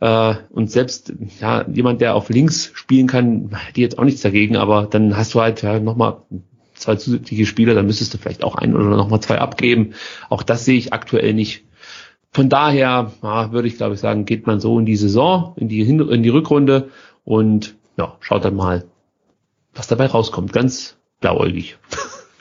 Äh, und selbst ja, jemand, der auf links spielen kann, die jetzt auch nichts dagegen, aber dann hast du halt ja, nochmal zwei zusätzliche Spieler, dann müsstest du vielleicht auch ein oder nochmal zwei abgeben. Auch das sehe ich aktuell nicht. Von daher ja, würde ich, glaube ich, sagen, geht man so in die Saison, in die, Hin in die Rückrunde und ja, schaut dann mal, was dabei rauskommt. Ganz blauäugig.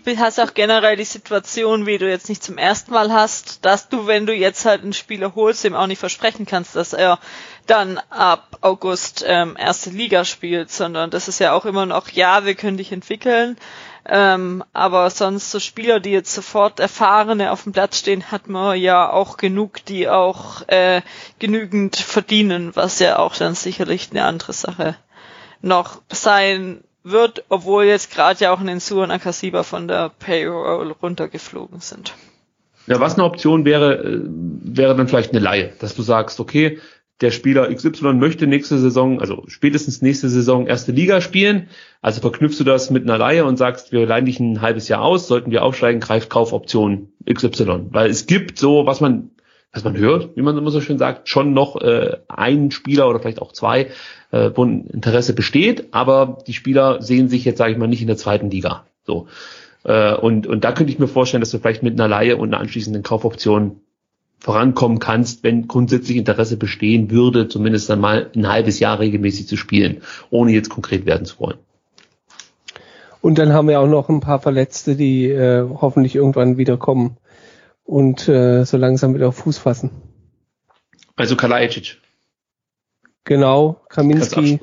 Du hast auch generell die Situation, wie du jetzt nicht zum ersten Mal hast, dass du, wenn du jetzt halt einen Spieler holst, dem auch nicht versprechen kannst, dass er dann ab August ähm, erste Liga spielt, sondern das ist ja auch immer noch, ja, wir können dich entwickeln, ähm, aber sonst so Spieler, die jetzt sofort erfahrene auf dem Platz stehen, hat man ja auch genug, die auch äh, genügend verdienen, was ja auch dann sicherlich eine andere Sache noch sein wird, obwohl jetzt gerade ja auch ein Su und Akasiba von der Payroll runtergeflogen sind. Ja, was eine Option wäre, äh, wäre dann vielleicht eine Laie, dass du sagst, okay, der Spieler XY möchte nächste Saison, also spätestens nächste Saison erste Liga spielen. Also verknüpfst du das mit einer Laie und sagst, wir leihen dich ein halbes Jahr aus, sollten wir aufsteigen, greift Kaufoption XY. Weil es gibt so, was man, was man hört, wie man immer so schön sagt, schon noch äh, einen Spieler oder vielleicht auch zwei, äh, wo ein Interesse besteht, aber die Spieler sehen sich jetzt, sage ich mal, nicht in der zweiten Liga. So. Äh, und, und da könnte ich mir vorstellen, dass du vielleicht mit einer Laie und einer anschließenden Kaufoption vorankommen kannst, wenn grundsätzlich Interesse bestehen würde, zumindest dann mal ein halbes Jahr regelmäßig zu spielen, ohne jetzt konkret werden zu wollen. Und dann haben wir auch noch ein paar Verletzte, die äh, hoffentlich irgendwann wieder kommen und äh, so langsam wieder auf Fuß fassen. Also Kalajdzic. Genau, Kaminski.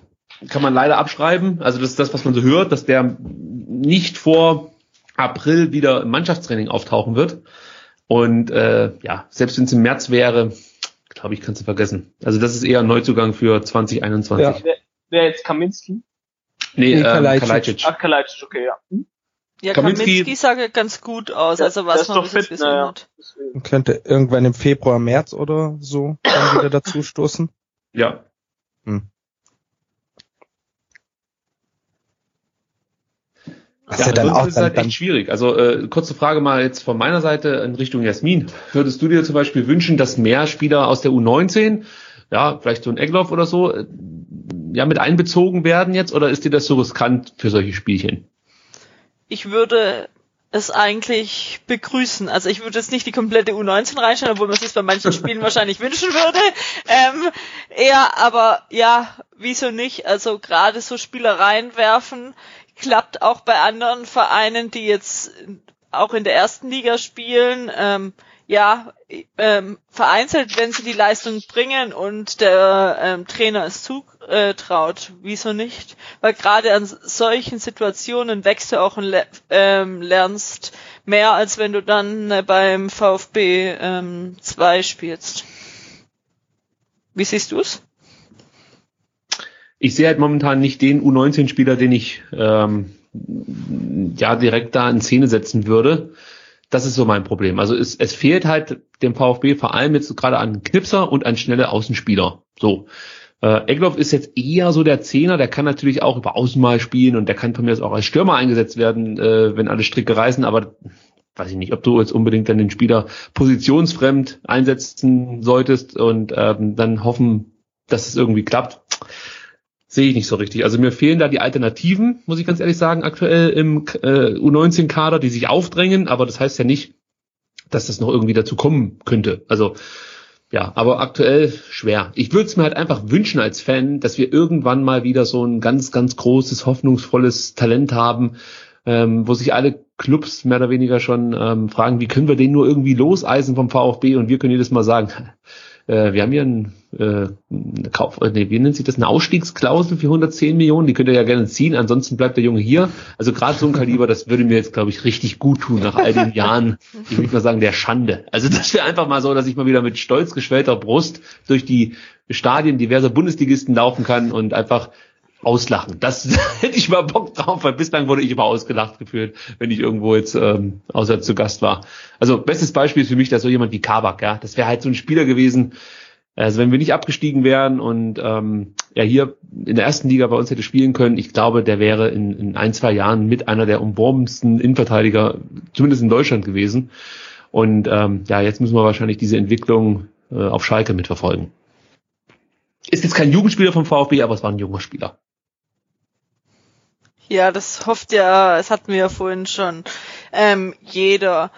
Kann man leider abschreiben. Also das ist das, was man so hört, dass der nicht vor April wieder im Mannschaftstraining auftauchen wird. Und äh, ja, selbst wenn es im März wäre, glaube ich, kannst du vergessen. Also das ist eher ein Neuzugang für 2021. Ja. Wer, wer jetzt Kaminski? Nee, nee ähm, Kalajdzic. Ach, Kalajdzic, okay, ja. Hm? Ja, Kaminski, Kaminski sah ganz gut aus, also was man bis jetzt ja. hat. Könnte irgendwann im Februar, März oder so dann wieder dazu stoßen. Ja. Was ja, ja dann auch ist dann, halt echt schwierig. Also äh, kurze Frage mal jetzt von meiner Seite in Richtung Jasmin. Würdest du dir zum Beispiel wünschen, dass mehr Spieler aus der U19, ja, vielleicht so ein Egloff oder so, äh, ja, mit einbezogen werden jetzt oder ist dir das so riskant für solche Spielchen? Ich würde es eigentlich begrüßen. Also ich würde jetzt nicht die komplette U19 reinstellen, obwohl man es bei manchen <laughs> Spielen wahrscheinlich wünschen würde. Ähm, eher, aber ja, wieso nicht? Also gerade so Spielereien werfen klappt auch bei anderen Vereinen, die jetzt auch in der ersten Liga spielen. Ähm, ja, ähm, vereinzelt, wenn sie die Leistung bringen und der ähm, Trainer es zutraut, wieso nicht? Weil gerade an solchen Situationen wächst du auch und ähm, lernst mehr, als wenn du dann äh, beim VfB 2 ähm, spielst. Wie siehst du's? Ich sehe halt momentan nicht den U19-Spieler, den ich ähm, ja direkt da in Szene setzen würde. Das ist so mein Problem. Also es, es fehlt halt dem VfB vor allem jetzt gerade an Knipser und an schnelle Außenspieler. So. Äh, Egloff ist jetzt eher so der Zehner, der kann natürlich auch über Außen mal spielen und der kann von mir aus auch als Stürmer eingesetzt werden, äh, wenn alle Stricke reißen, aber weiß ich nicht, ob du jetzt unbedingt dann den Spieler positionsfremd einsetzen solltest und ähm, dann hoffen, dass es irgendwie klappt sehe ich nicht so richtig. Also mir fehlen da die Alternativen, muss ich ganz ehrlich sagen, aktuell im äh, U19-Kader, die sich aufdrängen, aber das heißt ja nicht, dass das noch irgendwie dazu kommen könnte. Also ja, aber aktuell schwer. Ich würde es mir halt einfach wünschen als Fan, dass wir irgendwann mal wieder so ein ganz, ganz großes, hoffnungsvolles Talent haben, ähm, wo sich alle Clubs mehr oder weniger schon ähm, fragen, wie können wir den nur irgendwie loseisen vom VfB und wir können jedes Mal sagen, äh, wir haben hier einen äh, eine Kauf, äh, nee, wie nennt sich das, eine Ausstiegsklausel für 110 Millionen, die könnt ihr ja gerne ziehen, ansonsten bleibt der Junge hier. Also gerade so ein Kaliber, das würde mir jetzt, glaube ich, richtig gut tun nach all den Jahren, ich würde mal sagen, der Schande. Also das wäre einfach mal so, dass ich mal wieder mit stolz geschwellter Brust durch die Stadien diverser Bundesligisten laufen kann und einfach auslachen. Das <laughs> hätte ich mal Bock drauf, weil bislang wurde ich immer ausgelacht gefühlt, wenn ich irgendwo jetzt ähm, außer zu Gast war. Also bestes Beispiel ist für mich, dass so jemand wie Kabak, ja, das wäre halt so ein Spieler gewesen, also wenn wir nicht abgestiegen wären und ähm, ja hier in der ersten Liga bei uns hätte spielen können, ich glaube, der wäre in, in ein, zwei Jahren mit einer der umworbensten Innenverteidiger, zumindest in Deutschland gewesen. Und ähm, ja, jetzt müssen wir wahrscheinlich diese Entwicklung äh, auf Schalke mitverfolgen. Ist jetzt kein Jugendspieler vom VfB, aber es war ein junger Spieler. Ja, das hofft ja, es hatten wir ja vorhin schon ähm, jeder.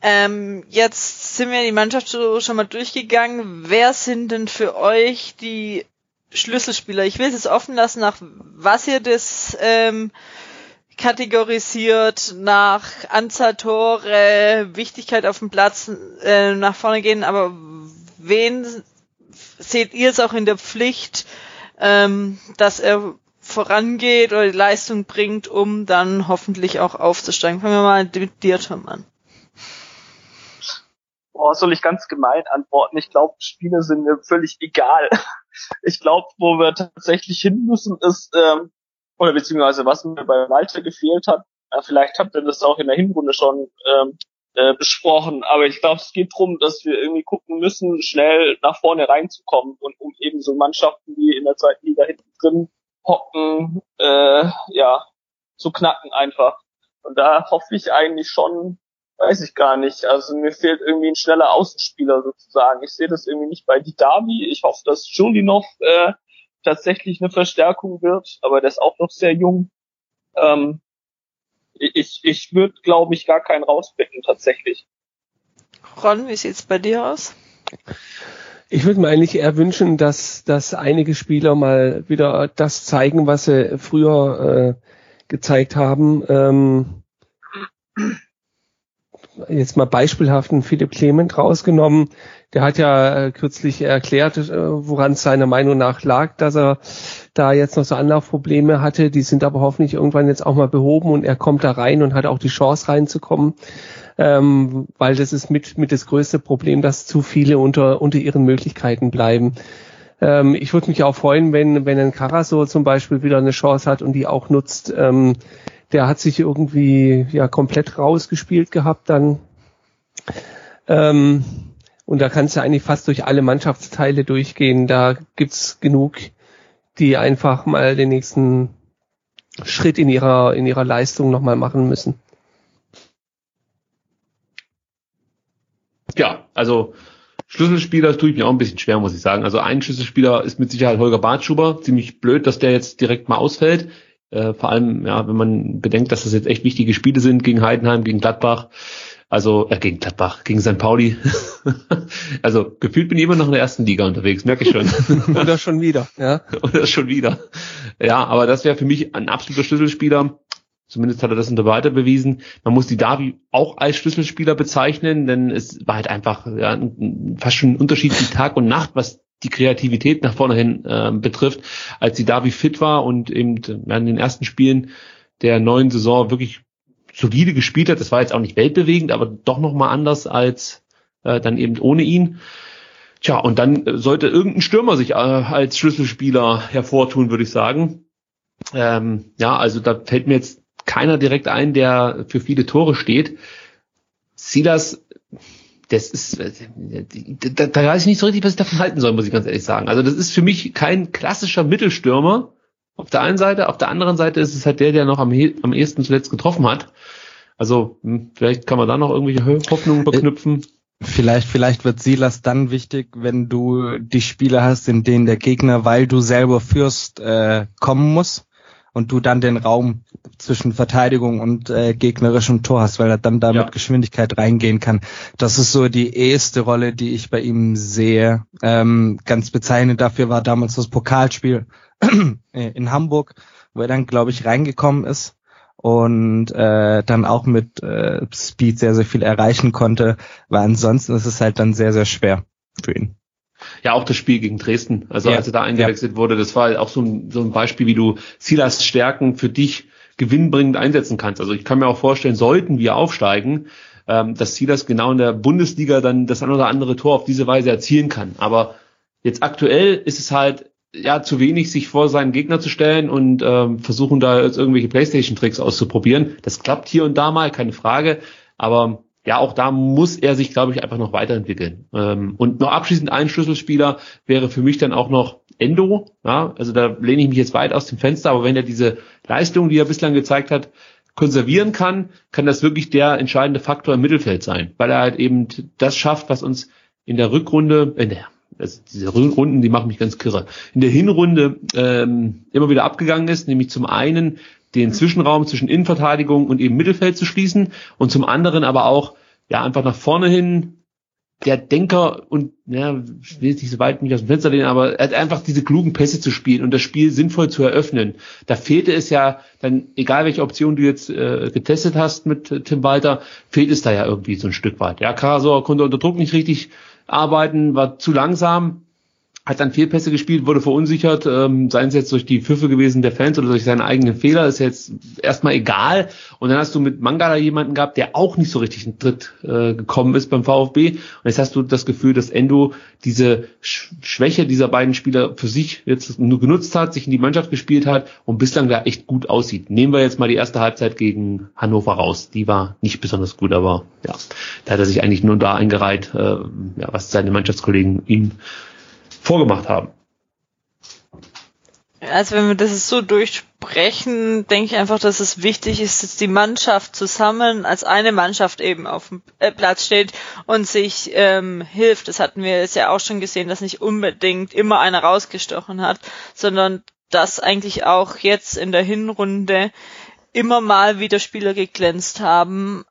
Ähm, jetzt sind wir die Mannschaft schon mal durchgegangen. Wer sind denn für euch die Schlüsselspieler? Ich will es jetzt offen lassen, nach was ihr das ähm, kategorisiert, nach Anzahl Tore, Wichtigkeit auf dem Platz äh, nach vorne gehen, aber wen seht ihr es auch in der Pflicht, ähm, dass er vorangeht oder die Leistung bringt, um dann hoffentlich auch aufzusteigen? Fangen wir mal mit dir, Tom, an. Boah, soll ich ganz gemein antworten? Ich glaube, Spiele sind mir völlig egal. <laughs> Ich glaube, wo wir tatsächlich hin müssen, ist, ähm, oder beziehungsweise was mir bei Walter gefehlt hat, äh, vielleicht habt ihr das auch in der Hinrunde schon ähm, äh, besprochen, aber ich glaube, es geht darum, dass wir irgendwie gucken müssen, schnell nach vorne reinzukommen und um eben so Mannschaften, die in der zweiten Liga hinten drin hocken, äh, ja, zu knacken einfach. Und da hoffe ich eigentlich schon, weiß ich gar nicht. Also mir fehlt irgendwie ein schneller Außenspieler sozusagen. Ich sehe das irgendwie nicht bei Didavi. Ich hoffe, dass Julinov äh, tatsächlich eine Verstärkung wird, aber der ist auch noch sehr jung. Ähm, ich ich würde, glaube ich, gar keinen rauspicken tatsächlich. Ron, wie sieht's bei dir aus? Ich würde mir eigentlich eher wünschen, dass, dass einige Spieler mal wieder das zeigen, was sie früher äh, gezeigt haben. Ähm, jetzt mal beispielhaften Philipp Clement rausgenommen. Der hat ja äh, kürzlich erklärt, äh, woran es seiner Meinung nach lag, dass er da jetzt noch so Anlaufprobleme hatte. Die sind aber hoffentlich irgendwann jetzt auch mal behoben und er kommt da rein und hat auch die Chance reinzukommen. Ähm, weil das ist mit, mit das größte Problem, dass zu viele unter, unter ihren Möglichkeiten bleiben. Ähm, ich würde mich auch freuen, wenn, wenn ein Karaso zum Beispiel wieder eine Chance hat und die auch nutzt. Ähm, der hat sich irgendwie ja komplett rausgespielt gehabt dann. Ähm, und da kannst du eigentlich fast durch alle Mannschaftsteile durchgehen. Da gibt's genug, die einfach mal den nächsten Schritt in ihrer, in ihrer Leistung nochmal machen müssen. Ja, also Schlüsselspieler tue ich mir auch ein bisschen schwer, muss ich sagen. Also ein Schlüsselspieler ist mit Sicherheit Holger Bartschuber. Ziemlich blöd, dass der jetzt direkt mal ausfällt. Äh, vor allem, ja, wenn man bedenkt, dass das jetzt echt wichtige Spiele sind gegen Heidenheim, gegen Gladbach. Also äh, gegen Gladbach, gegen St. Pauli. <laughs> also gefühlt bin ich immer noch in der ersten Liga unterwegs, merke ich schon. <laughs> Oder schon wieder, ja. <laughs> Oder schon wieder. Ja, aber das wäre für mich ein absoluter Schlüsselspieler. Zumindest hat er das unter weiter bewiesen. Man muss die Davi auch als Schlüsselspieler bezeichnen, denn es war halt einfach ja, fast schon ein Unterschied wie Tag und Nacht, was die Kreativität nach vorne hin äh, betrifft, als die Davi fit war und eben ja, in den ersten Spielen der neuen Saison wirklich solide gespielt hat. Das war jetzt auch nicht weltbewegend, aber doch nochmal anders als äh, dann eben ohne ihn. Tja, und dann sollte irgendein Stürmer sich äh, als Schlüsselspieler hervortun, würde ich sagen. Ähm, ja, also da fällt mir jetzt keiner direkt ein, der für viele Tore steht. Silas das ist, da, da weiß ich nicht so richtig, was ich davon halten soll, muss ich ganz ehrlich sagen. Also das ist für mich kein klassischer Mittelstürmer. Auf der einen Seite, auf der anderen Seite ist es halt der, der noch am, am ehesten zuletzt getroffen hat. Also hm, vielleicht kann man da noch irgendwelche Hoffnungen beknüpfen. Vielleicht, vielleicht wird Silas dann wichtig, wenn du die Spiele hast, in denen der Gegner, weil du selber führst, äh, kommen muss und du dann den Raum zwischen Verteidigung und äh, gegnerischem Tor hast, weil er dann da ja. mit Geschwindigkeit reingehen kann. Das ist so die erste Rolle, die ich bei ihm sehe. Ähm, ganz bezeichnend dafür war damals das Pokalspiel <clears throat> in Hamburg, wo er dann, glaube ich, reingekommen ist und äh, dann auch mit äh, Speed sehr, sehr viel erreichen konnte, weil ansonsten ist es halt dann sehr, sehr schwer für ihn. Ja, auch das Spiel gegen Dresden, also ja. als er da eingewechselt ja. wurde, das war auch so ein, so ein Beispiel, wie du Silas Stärken für dich gewinnbringend einsetzen kannst. Also ich kann mir auch vorstellen, sollten wir aufsteigen, ähm, dass Silas genau in der Bundesliga dann das ein oder andere Tor auf diese Weise erzielen kann. Aber jetzt aktuell ist es halt ja zu wenig, sich vor seinen Gegner zu stellen und ähm, versuchen da jetzt irgendwelche Playstation-Tricks auszuprobieren. Das klappt hier und da mal, keine Frage. Aber ja, auch da muss er sich, glaube ich, einfach noch weiterentwickeln. Ähm, und noch abschließend ein Schlüsselspieler wäre für mich dann auch noch Endo. Ja, also da lehne ich mich jetzt weit aus dem Fenster, aber wenn er diese Leistung, die er bislang gezeigt hat, konservieren kann, kann das wirklich der entscheidende Faktor im Mittelfeld sein, weil er halt eben das schafft, was uns in der Rückrunde, in der also diese Runden, die machen mich ganz kirre, in der Hinrunde ähm, immer wieder abgegangen ist, nämlich zum einen den Zwischenraum zwischen Innenverteidigung und eben Mittelfeld zu schließen und zum anderen aber auch ja einfach nach vorne hin der Denker und ja, ich will jetzt nicht so weit mich aus dem Fenster lehnen, aber er hat einfach diese klugen Pässe zu spielen und das Spiel sinnvoll zu eröffnen. Da fehlte es ja dann, egal welche Option du jetzt äh, getestet hast mit Tim Walter, fehlt es da ja irgendwie so ein Stück weit. Ja, Karasor konnte unter Druck nicht richtig arbeiten, war zu langsam hat dann Fehlpässe gespielt, wurde verunsichert, ähm, seien es jetzt durch die Pfiffe gewesen der Fans oder durch seine eigenen Fehler, ist jetzt erstmal egal. Und dann hast du mit Mangala jemanden gehabt, der auch nicht so richtig in Tritt äh, gekommen ist beim VfB. Und jetzt hast du das Gefühl, dass Endo diese Sch Schwäche dieser beiden Spieler für sich jetzt nur genutzt hat, sich in die Mannschaft gespielt hat und bislang da echt gut aussieht. Nehmen wir jetzt mal die erste Halbzeit gegen Hannover raus. Die war nicht besonders gut, aber ja, da hat er sich eigentlich nur da eingereiht, äh, ja, was seine Mannschaftskollegen ihm vorgemacht haben. Also wenn wir das so durchsprechen, denke ich einfach, dass es wichtig ist, dass die Mannschaft zusammen als eine Mannschaft eben auf dem äh, Platz steht und sich ähm, hilft. Das hatten wir jetzt ja auch schon gesehen, dass nicht unbedingt immer einer rausgestochen hat, sondern dass eigentlich auch jetzt in der Hinrunde immer mal wieder Spieler geglänzt haben,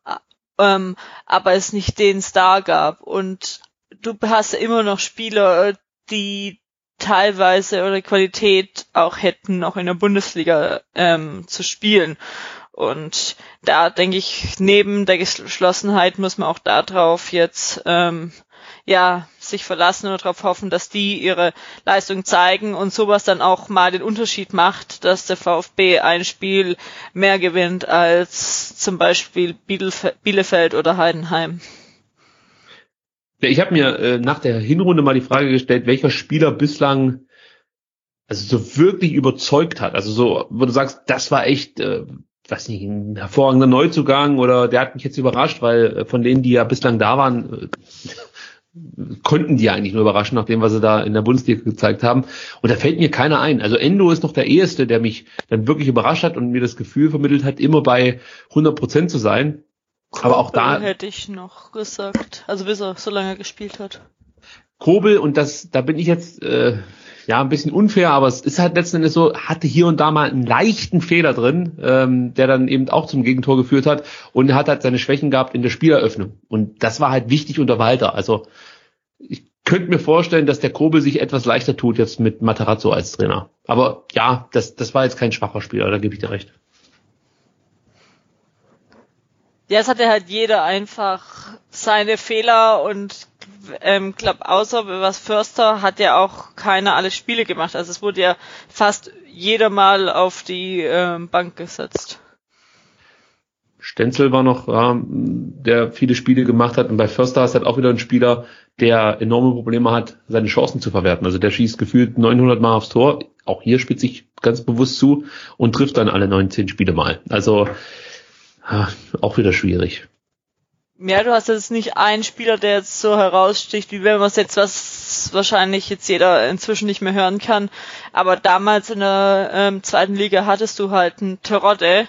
ähm, aber es nicht den Star gab. Und du hast immer noch Spieler, die teilweise oder Qualität auch hätten, noch in der Bundesliga ähm, zu spielen. Und da denke ich, neben der Geschlossenheit muss man auch darauf jetzt ähm, ja sich verlassen oder darauf hoffen, dass die ihre Leistung zeigen und sowas dann auch mal den Unterschied macht, dass der VfB ein Spiel mehr gewinnt als zum Beispiel Bielefeld oder Heidenheim. Ja, ich habe mir äh, nach der Hinrunde mal die Frage gestellt, welcher Spieler bislang also so wirklich überzeugt hat. Also so, wo du sagst, das war echt, äh, weiß nicht, ein hervorragender Neuzugang oder der hat mich jetzt überrascht, weil äh, von denen, die ja bislang da waren, äh, konnten die ja eigentlich nur überraschen, nach dem, was sie da in der Bundesliga gezeigt haben. Und da fällt mir keiner ein. Also Endo ist noch der Erste, der mich dann wirklich überrascht hat und mir das Gefühl vermittelt hat, immer bei 100 Prozent zu sein. Aber auch da hätte ich noch gesagt, also bis er so lange gespielt hat. Kobel und das, da bin ich jetzt äh, ja ein bisschen unfair, aber es ist halt letzten Endes so, hatte hier und da mal einen leichten Fehler drin, ähm, der dann eben auch zum Gegentor geführt hat und er hat halt seine Schwächen gehabt in der Spieleröffnung und das war halt wichtig unter Walter. Also ich könnte mir vorstellen, dass der Kobel sich etwas leichter tut jetzt mit Matarazzo als Trainer. Aber ja, das, das war jetzt kein schwacher Spieler, da gebe ich dir recht. Es hatte halt jeder einfach seine Fehler und ähm, glaube, außer was Förster hat ja auch keiner alle Spiele gemacht. Also es wurde ja fast jeder mal auf die ähm, Bank gesetzt. Stenzel war noch, ja, der viele Spiele gemacht hat. Und bei Förster ist halt auch wieder ein Spieler, der enorme Probleme hat, seine Chancen zu verwerten. Also der schießt gefühlt 900 Mal aufs Tor. Auch hier spielt sich ganz bewusst zu und trifft dann alle 19 Spiele mal. Also auch wieder schwierig. Ja, du hast jetzt nicht einen Spieler, der jetzt so heraussticht, wie wenn man es jetzt was wahrscheinlich jetzt jeder inzwischen nicht mehr hören kann. Aber damals in der ähm, zweiten Liga hattest du halt einen Terodde,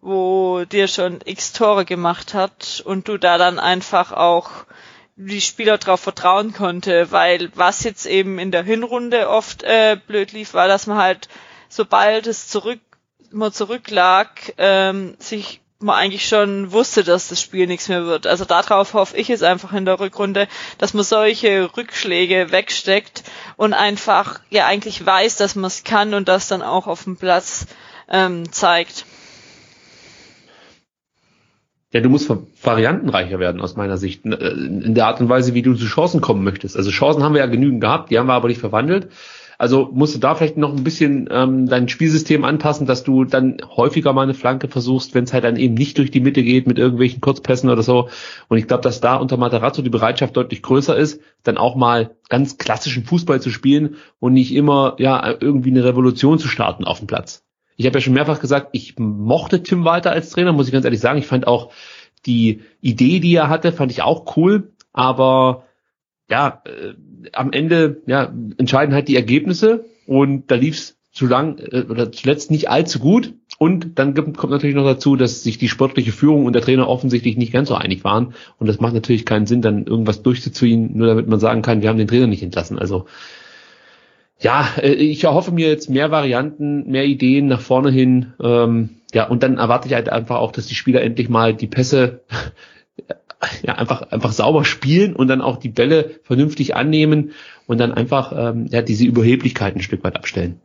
wo dir schon x Tore gemacht hat und du da dann einfach auch die Spieler darauf vertrauen konnte, weil was jetzt eben in der Hinrunde oft äh, blöd lief, war, dass man halt sobald es zurück mal zurücklag, ähm, sich man eigentlich schon wusste, dass das Spiel nichts mehr wird. Also darauf hoffe ich es einfach in der Rückrunde, dass man solche Rückschläge wegsteckt und einfach ja eigentlich weiß, dass man es kann und das dann auch auf dem Platz ähm, zeigt. Ja, du musst variantenreicher werden aus meiner Sicht, äh, in der Art und Weise, wie du zu Chancen kommen möchtest. Also Chancen haben wir ja genügend gehabt, die haben wir aber nicht verwandelt. Also musst du da vielleicht noch ein bisschen ähm, dein Spielsystem anpassen, dass du dann häufiger mal eine Flanke versuchst, wenn es halt dann eben nicht durch die Mitte geht mit irgendwelchen Kurzpässen oder so. Und ich glaube, dass da unter Materazzo die Bereitschaft deutlich größer ist, dann auch mal ganz klassischen Fußball zu spielen und nicht immer ja irgendwie eine Revolution zu starten auf dem Platz. Ich habe ja schon mehrfach gesagt, ich mochte Tim Walter als Trainer, muss ich ganz ehrlich sagen. Ich fand auch die Idee, die er hatte, fand ich auch cool, aber ja, äh, am Ende ja, entscheiden halt die Ergebnisse und da lief's zu lang äh, oder zuletzt nicht allzu gut. Und dann kommt natürlich noch dazu, dass sich die sportliche Führung und der Trainer offensichtlich nicht ganz so einig waren. Und das macht natürlich keinen Sinn, dann irgendwas durchzuziehen, nur damit man sagen kann, wir haben den Trainer nicht entlassen. Also ja, äh, ich erhoffe mir jetzt mehr Varianten, mehr Ideen nach vorne hin. Ähm, ja, und dann erwarte ich halt einfach auch, dass die Spieler endlich mal die Pässe ja einfach einfach sauber spielen und dann auch die Bälle vernünftig annehmen und dann einfach ähm, ja diese Überheblichkeit ein Stück weit abstellen.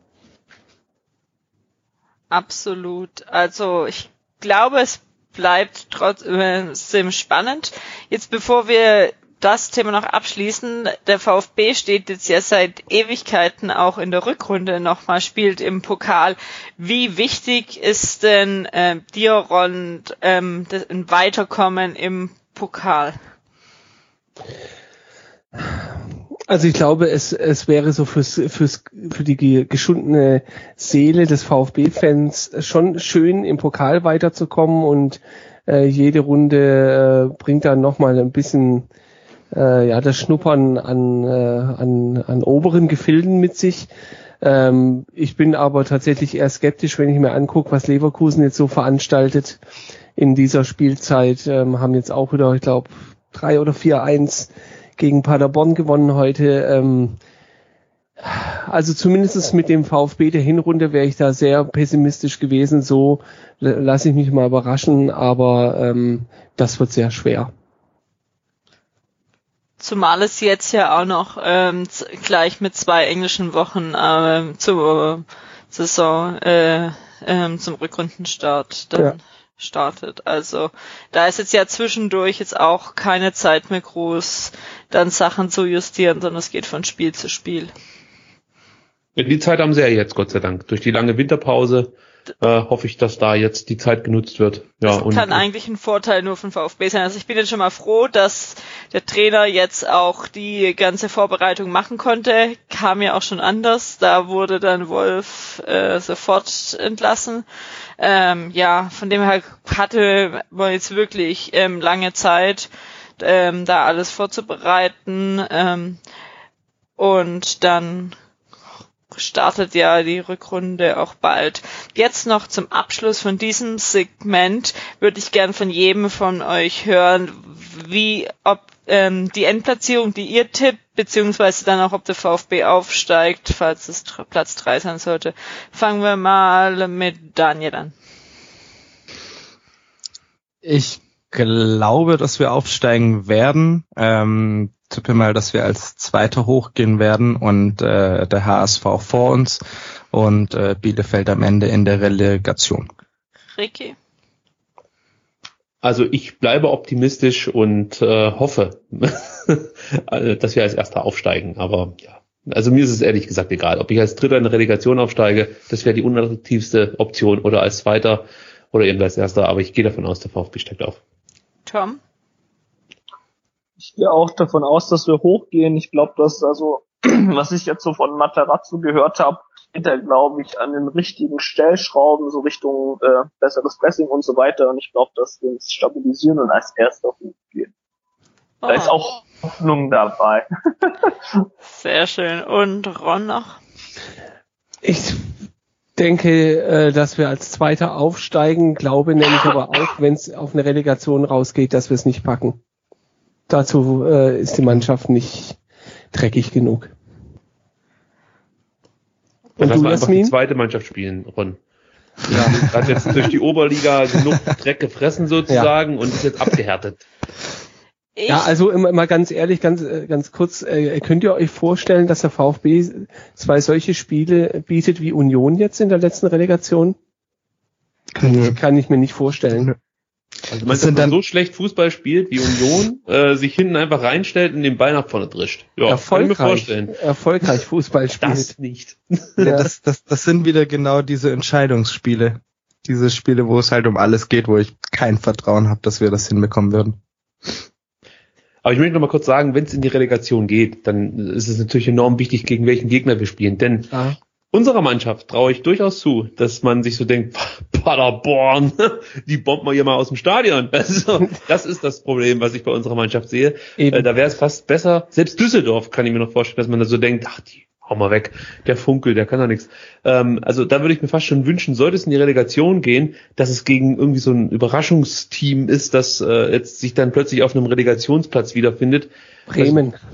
Absolut. Also ich glaube, es bleibt trotzdem spannend. Jetzt bevor wir das Thema noch abschließen. Der VfB steht jetzt ja seit Ewigkeiten auch in der Rückrunde nochmal, spielt im Pokal. Wie wichtig ist denn äh, dir, Ron, ähm, ein Weiterkommen im Pokal? Also ich glaube, es, es wäre so fürs, fürs, für die geschundene Seele des VfB-Fans schon schön, im Pokal weiterzukommen und äh, jede Runde äh, bringt dann nochmal ein bisschen äh, ja, das Schnuppern an, äh, an, an oberen Gefilden mit sich. Ähm, ich bin aber tatsächlich eher skeptisch, wenn ich mir angucke, was Leverkusen jetzt so veranstaltet in dieser Spielzeit. Ähm, haben jetzt auch wieder, ich glaube, drei oder vier eins gegen Paderborn gewonnen heute. Ähm, also zumindest mit dem VfB der Hinrunde wäre ich da sehr pessimistisch gewesen. So lasse ich mich mal überraschen, aber ähm, das wird sehr schwer. Zumal es jetzt ja auch noch ähm, gleich mit zwei englischen Wochen ähm, zur Saison, äh, ähm, zum Rückrundenstart dann ja. Startet. Also da ist jetzt ja zwischendurch jetzt auch keine Zeit mehr groß, dann Sachen zu justieren, sondern es geht von Spiel zu Spiel. Die Zeit haben sie ja jetzt, Gott sei Dank. Durch die lange Winterpause äh, hoffe ich, dass da jetzt die Zeit genutzt wird. Ja, das und, kann eigentlich ein Vorteil nur von VfB sein. Also ich bin jetzt schon mal froh, dass der Trainer jetzt auch die ganze Vorbereitung machen konnte. Kam ja auch schon anders. Da wurde dann Wolf äh, sofort entlassen. Ähm, ja, von dem her hatte man jetzt wirklich ähm, lange Zeit, ähm, da alles vorzubereiten. Ähm, und dann startet ja die Rückrunde auch bald. Jetzt noch zum Abschluss von diesem Segment würde ich gern von jedem von euch hören, wie ob ähm, die Endplatzierung, die ihr tippt, beziehungsweise dann auch, ob der VfB aufsteigt, falls es Platz 3 sein sollte. Fangen wir mal mit Daniel an. Ich glaube, dass wir aufsteigen werden. Ähm, tippe mal, dass wir als Zweiter hochgehen werden und äh, der HSV vor uns und äh, Bielefeld am Ende in der Relegation. Ricky. Also ich bleibe optimistisch und äh, hoffe, <laughs> dass wir als Erster aufsteigen. Aber ja, also mir ist es ehrlich gesagt egal, ob ich als Dritter in der Relegation aufsteige, das wäre die unattraktivste Option, oder als Zweiter oder eben als Erster. Aber ich gehe davon aus, der VfB steigt auf. Tom? Ich gehe auch davon aus, dass wir hochgehen. Ich glaube, dass also, <clears throat> was ich jetzt so von Materazzo gehört habe, geht er, glaube ich, an den richtigen Stellschrauben, so Richtung äh, besseres Pressing und so weiter. Und ich glaube, dass wir uns stabilisieren und als erster hochgehen. Oh. Da ist auch Hoffnung dabei. <laughs> Sehr schön. Und Ron noch? Ich denke, äh, dass wir als Zweiter aufsteigen, glaube nämlich aber auch, wenn es auf eine Relegation rausgeht, dass wir es nicht packen dazu äh, ist die Mannschaft nicht dreckig genug. Und du, einfach die zweite Mannschaft spielen, Ron. Ja. Hat jetzt <laughs> durch die Oberliga genug Dreck gefressen sozusagen ja. und ist jetzt abgehärtet. Ich ja, also immer, immer ganz ehrlich, ganz, äh, ganz kurz, äh, könnt ihr euch vorstellen, dass der VfB zwei solche Spiele bietet wie Union jetzt in der letzten Relegation? Kann ich mir nicht vorstellen. Also man sind dann so schlecht Fußball spielt wie Union, <laughs> äh, sich hinten einfach reinstellt und den Ball nach vorne drischt. Ja, erfolgreich, erfolgreich Fußball <laughs> spielt. Das nicht. Ja, das, das, das sind wieder genau diese Entscheidungsspiele. Diese Spiele, wo es halt um alles geht, wo ich kein Vertrauen habe, dass wir das hinbekommen würden. Aber ich möchte noch mal kurz sagen, wenn es in die Relegation geht, dann ist es natürlich enorm wichtig, gegen welchen Gegner wir spielen. Denn ah unserer Mannschaft traue ich durchaus zu, dass man sich so denkt, <laughs> Paderborn, <laughs> die bombt mal hier mal aus dem Stadion. <laughs> Also, das ist das Problem, was ich bei unserer Mannschaft sehe. Äh, da wäre es fast besser, selbst Düsseldorf kann ich mir noch vorstellen, dass man da so denkt, ach, die hau mal weg, der Funkel, der kann doch nichts. Ähm, also da würde ich mir fast schon wünschen, sollte es in die Relegation gehen, dass es gegen irgendwie so ein Überraschungsteam ist, das äh, jetzt sich dann plötzlich auf einem Relegationsplatz wiederfindet. Bremen. Also,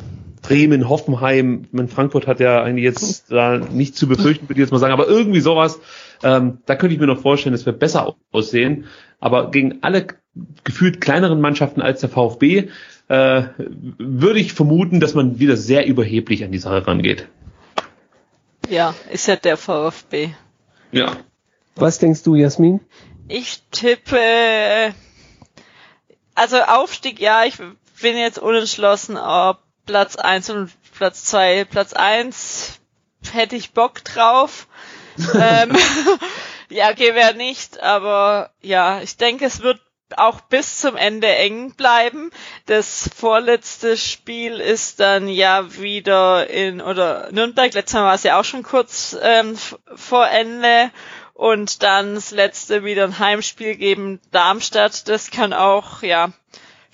Bremen, Hoffenheim, mein Frankfurt hat ja eigentlich jetzt <laughs> da nicht zu befürchten, würde ich jetzt mal sagen, aber irgendwie sowas, ähm, da könnte ich mir noch vorstellen, es wird besser aussehen. Aber gegen alle gefühlt kleineren Mannschaften als der VfB äh, würde ich vermuten, dass man wieder sehr überheblich an die Sache rangeht. Ja, ist ja der VfB. Ja. Was denkst du, Jasmin? Ich tippe, also Aufstieg, ja, ich bin jetzt unentschlossen, ob Platz 1 und Platz 2. Platz 1 hätte ich Bock drauf. <laughs> ähm, <laughs> ja, okay, wäre nicht, aber ja, ich denke, es wird auch bis zum Ende eng bleiben. Das vorletzte Spiel ist dann ja wieder in oder Nürnberg. Letztes Mal war es ja auch schon kurz ähm, vor Ende und dann das letzte wieder ein Heimspiel geben Darmstadt. Das kann auch ja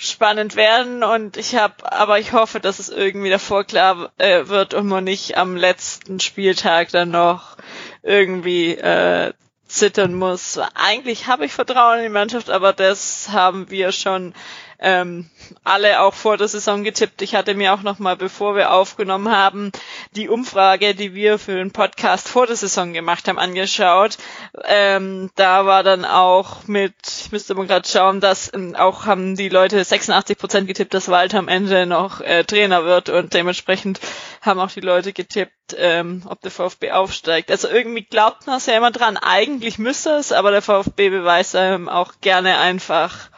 spannend werden und ich habe, aber ich hoffe, dass es irgendwie davor klar äh, wird und man nicht am letzten Spieltag dann noch irgendwie äh, zittern muss. Eigentlich habe ich Vertrauen in die Mannschaft, aber das haben wir schon ähm, alle auch vor der Saison getippt. Ich hatte mir auch noch mal, bevor wir aufgenommen haben, die Umfrage, die wir für den Podcast vor der Saison gemacht haben, angeschaut. Ähm, da war dann auch mit, ich müsste mal gerade schauen, dass ähm, auch haben die Leute 86 Prozent getippt, dass Walter am Ende noch äh, Trainer wird und dementsprechend haben auch die Leute getippt, ähm, ob der VfB aufsteigt. Also irgendwie glaubt man es ja immer dran, eigentlich müsste es, aber der VfB beweist einem auch gerne einfach,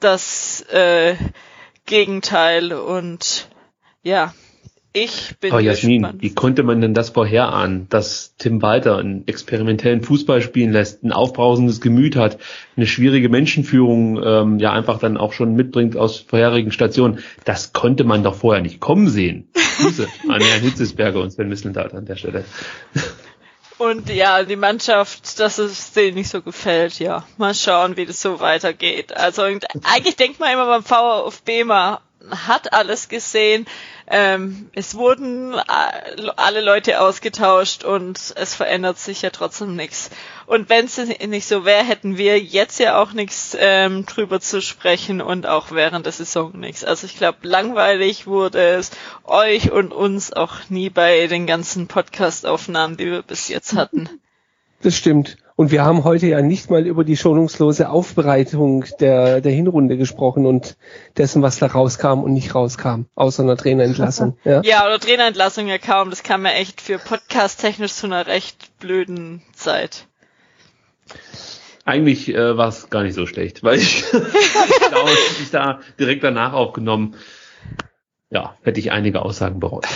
das äh, Gegenteil und ja, ich bin Aber Jasmin, gespannt. wie konnte man denn das vorherahnen, dass Tim Walter einen experimentellen Fußball spielen lässt, ein aufbrausendes Gemüt hat, eine schwierige Menschenführung ähm, ja einfach dann auch schon mitbringt aus vorherigen Stationen? Das konnte man doch vorher nicht kommen sehen. Grüße an Herrn Hitzesberger und Sven Mislintat an der Stelle. Und ja, die Mannschaft, dass es denen nicht so gefällt, ja. Mal schauen, wie das so weitergeht. Also eigentlich denkt man immer beim VfB mal, hat alles gesehen. Ähm, es wurden alle Leute ausgetauscht und es verändert sich ja trotzdem nichts. Und wenn es nicht so wäre, hätten wir jetzt ja auch nichts ähm, drüber zu sprechen und auch während der Saison nichts. Also ich glaube, langweilig wurde es euch und uns auch nie bei den ganzen Podcast-Aufnahmen, die wir bis jetzt hatten. <laughs> Das stimmt. Und wir haben heute ja nicht mal über die schonungslose Aufbereitung der, der Hinrunde gesprochen und dessen, was da rauskam und nicht rauskam, außer einer Trainerentlassung. <laughs> Ja, ja oder Trainerentlassung ja kaum. Das kam ja echt für podcast-technisch zu einer recht blöden Zeit. Eigentlich äh, war es gar nicht so schlecht, weil ich, ich glaube, ich da direkt danach aufgenommen ja, hätte ich einige Aussagen bereut.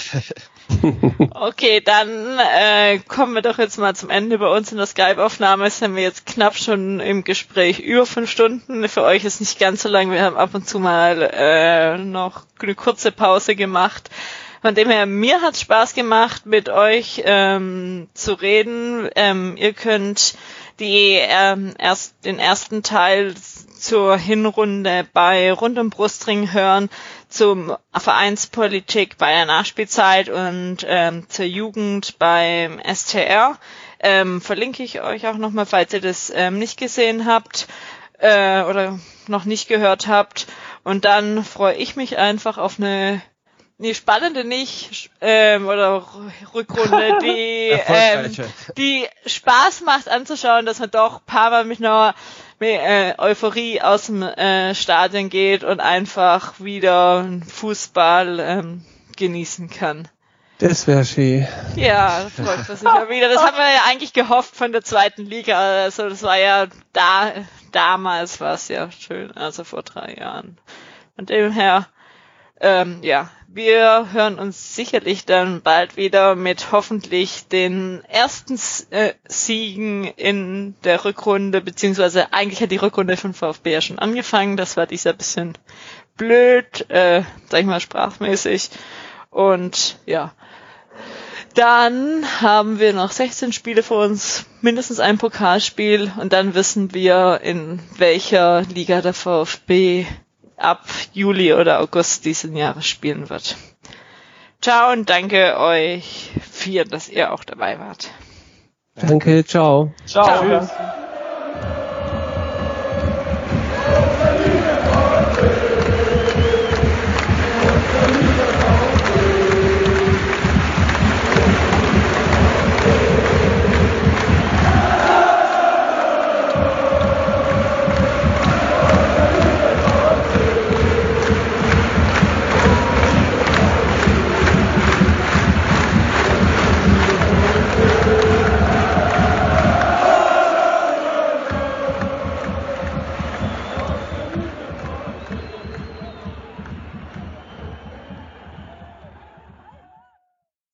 <laughs> okay, dann äh, kommen wir doch jetzt mal zum Ende bei uns in der Skype-Aufnahme. Sind wir jetzt knapp schon im Gespräch über fünf Stunden. Für euch ist nicht ganz so lang. Wir haben ab und zu mal äh, noch eine kurze Pause gemacht. Von dem her, mir hat's Spaß gemacht, mit euch ähm, zu reden. Ähm, ihr könnt die ähm, erst den ersten Teil zur Hinrunde bei Rund um Brustring hören zum Vereinspolitik bei der Nachspielzeit und ähm, zur Jugend beim STR. Ähm, verlinke ich euch auch nochmal, falls ihr das ähm, nicht gesehen habt äh, oder noch nicht gehört habt. Und dann freue ich mich einfach auf eine nee, spannende nicht ähm, oder Rückrunde, <laughs> die ähm, die Spaß macht anzuschauen, dass man doch paar Mal mit einer äh, Euphorie aus dem äh, Stadion geht und einfach wieder Fußball ähm, genießen kann. Das wäre schön. Ja, freut man sich mal wieder. Das haben wir ja eigentlich gehofft von der zweiten Liga. Also das war ja da damals war es ja schön, also vor drei Jahren. Von dem her, ähm, ja, wir hören uns sicherlich dann bald wieder mit hoffentlich den ersten äh, Siegen in der Rückrunde, beziehungsweise eigentlich hat die Rückrunde von VfB ja schon angefangen. Das war dieser bisschen blöd, äh, sag ich mal sprachmäßig. Und ja, dann haben wir noch 16 Spiele vor uns, mindestens ein Pokalspiel und dann wissen wir, in welcher Liga der VfB ab Juli oder August diesen Jahres spielen wird. Ciao und danke euch vier, dass ihr auch dabei wart. Danke, ciao. Ciao. Ciao. Tschüss.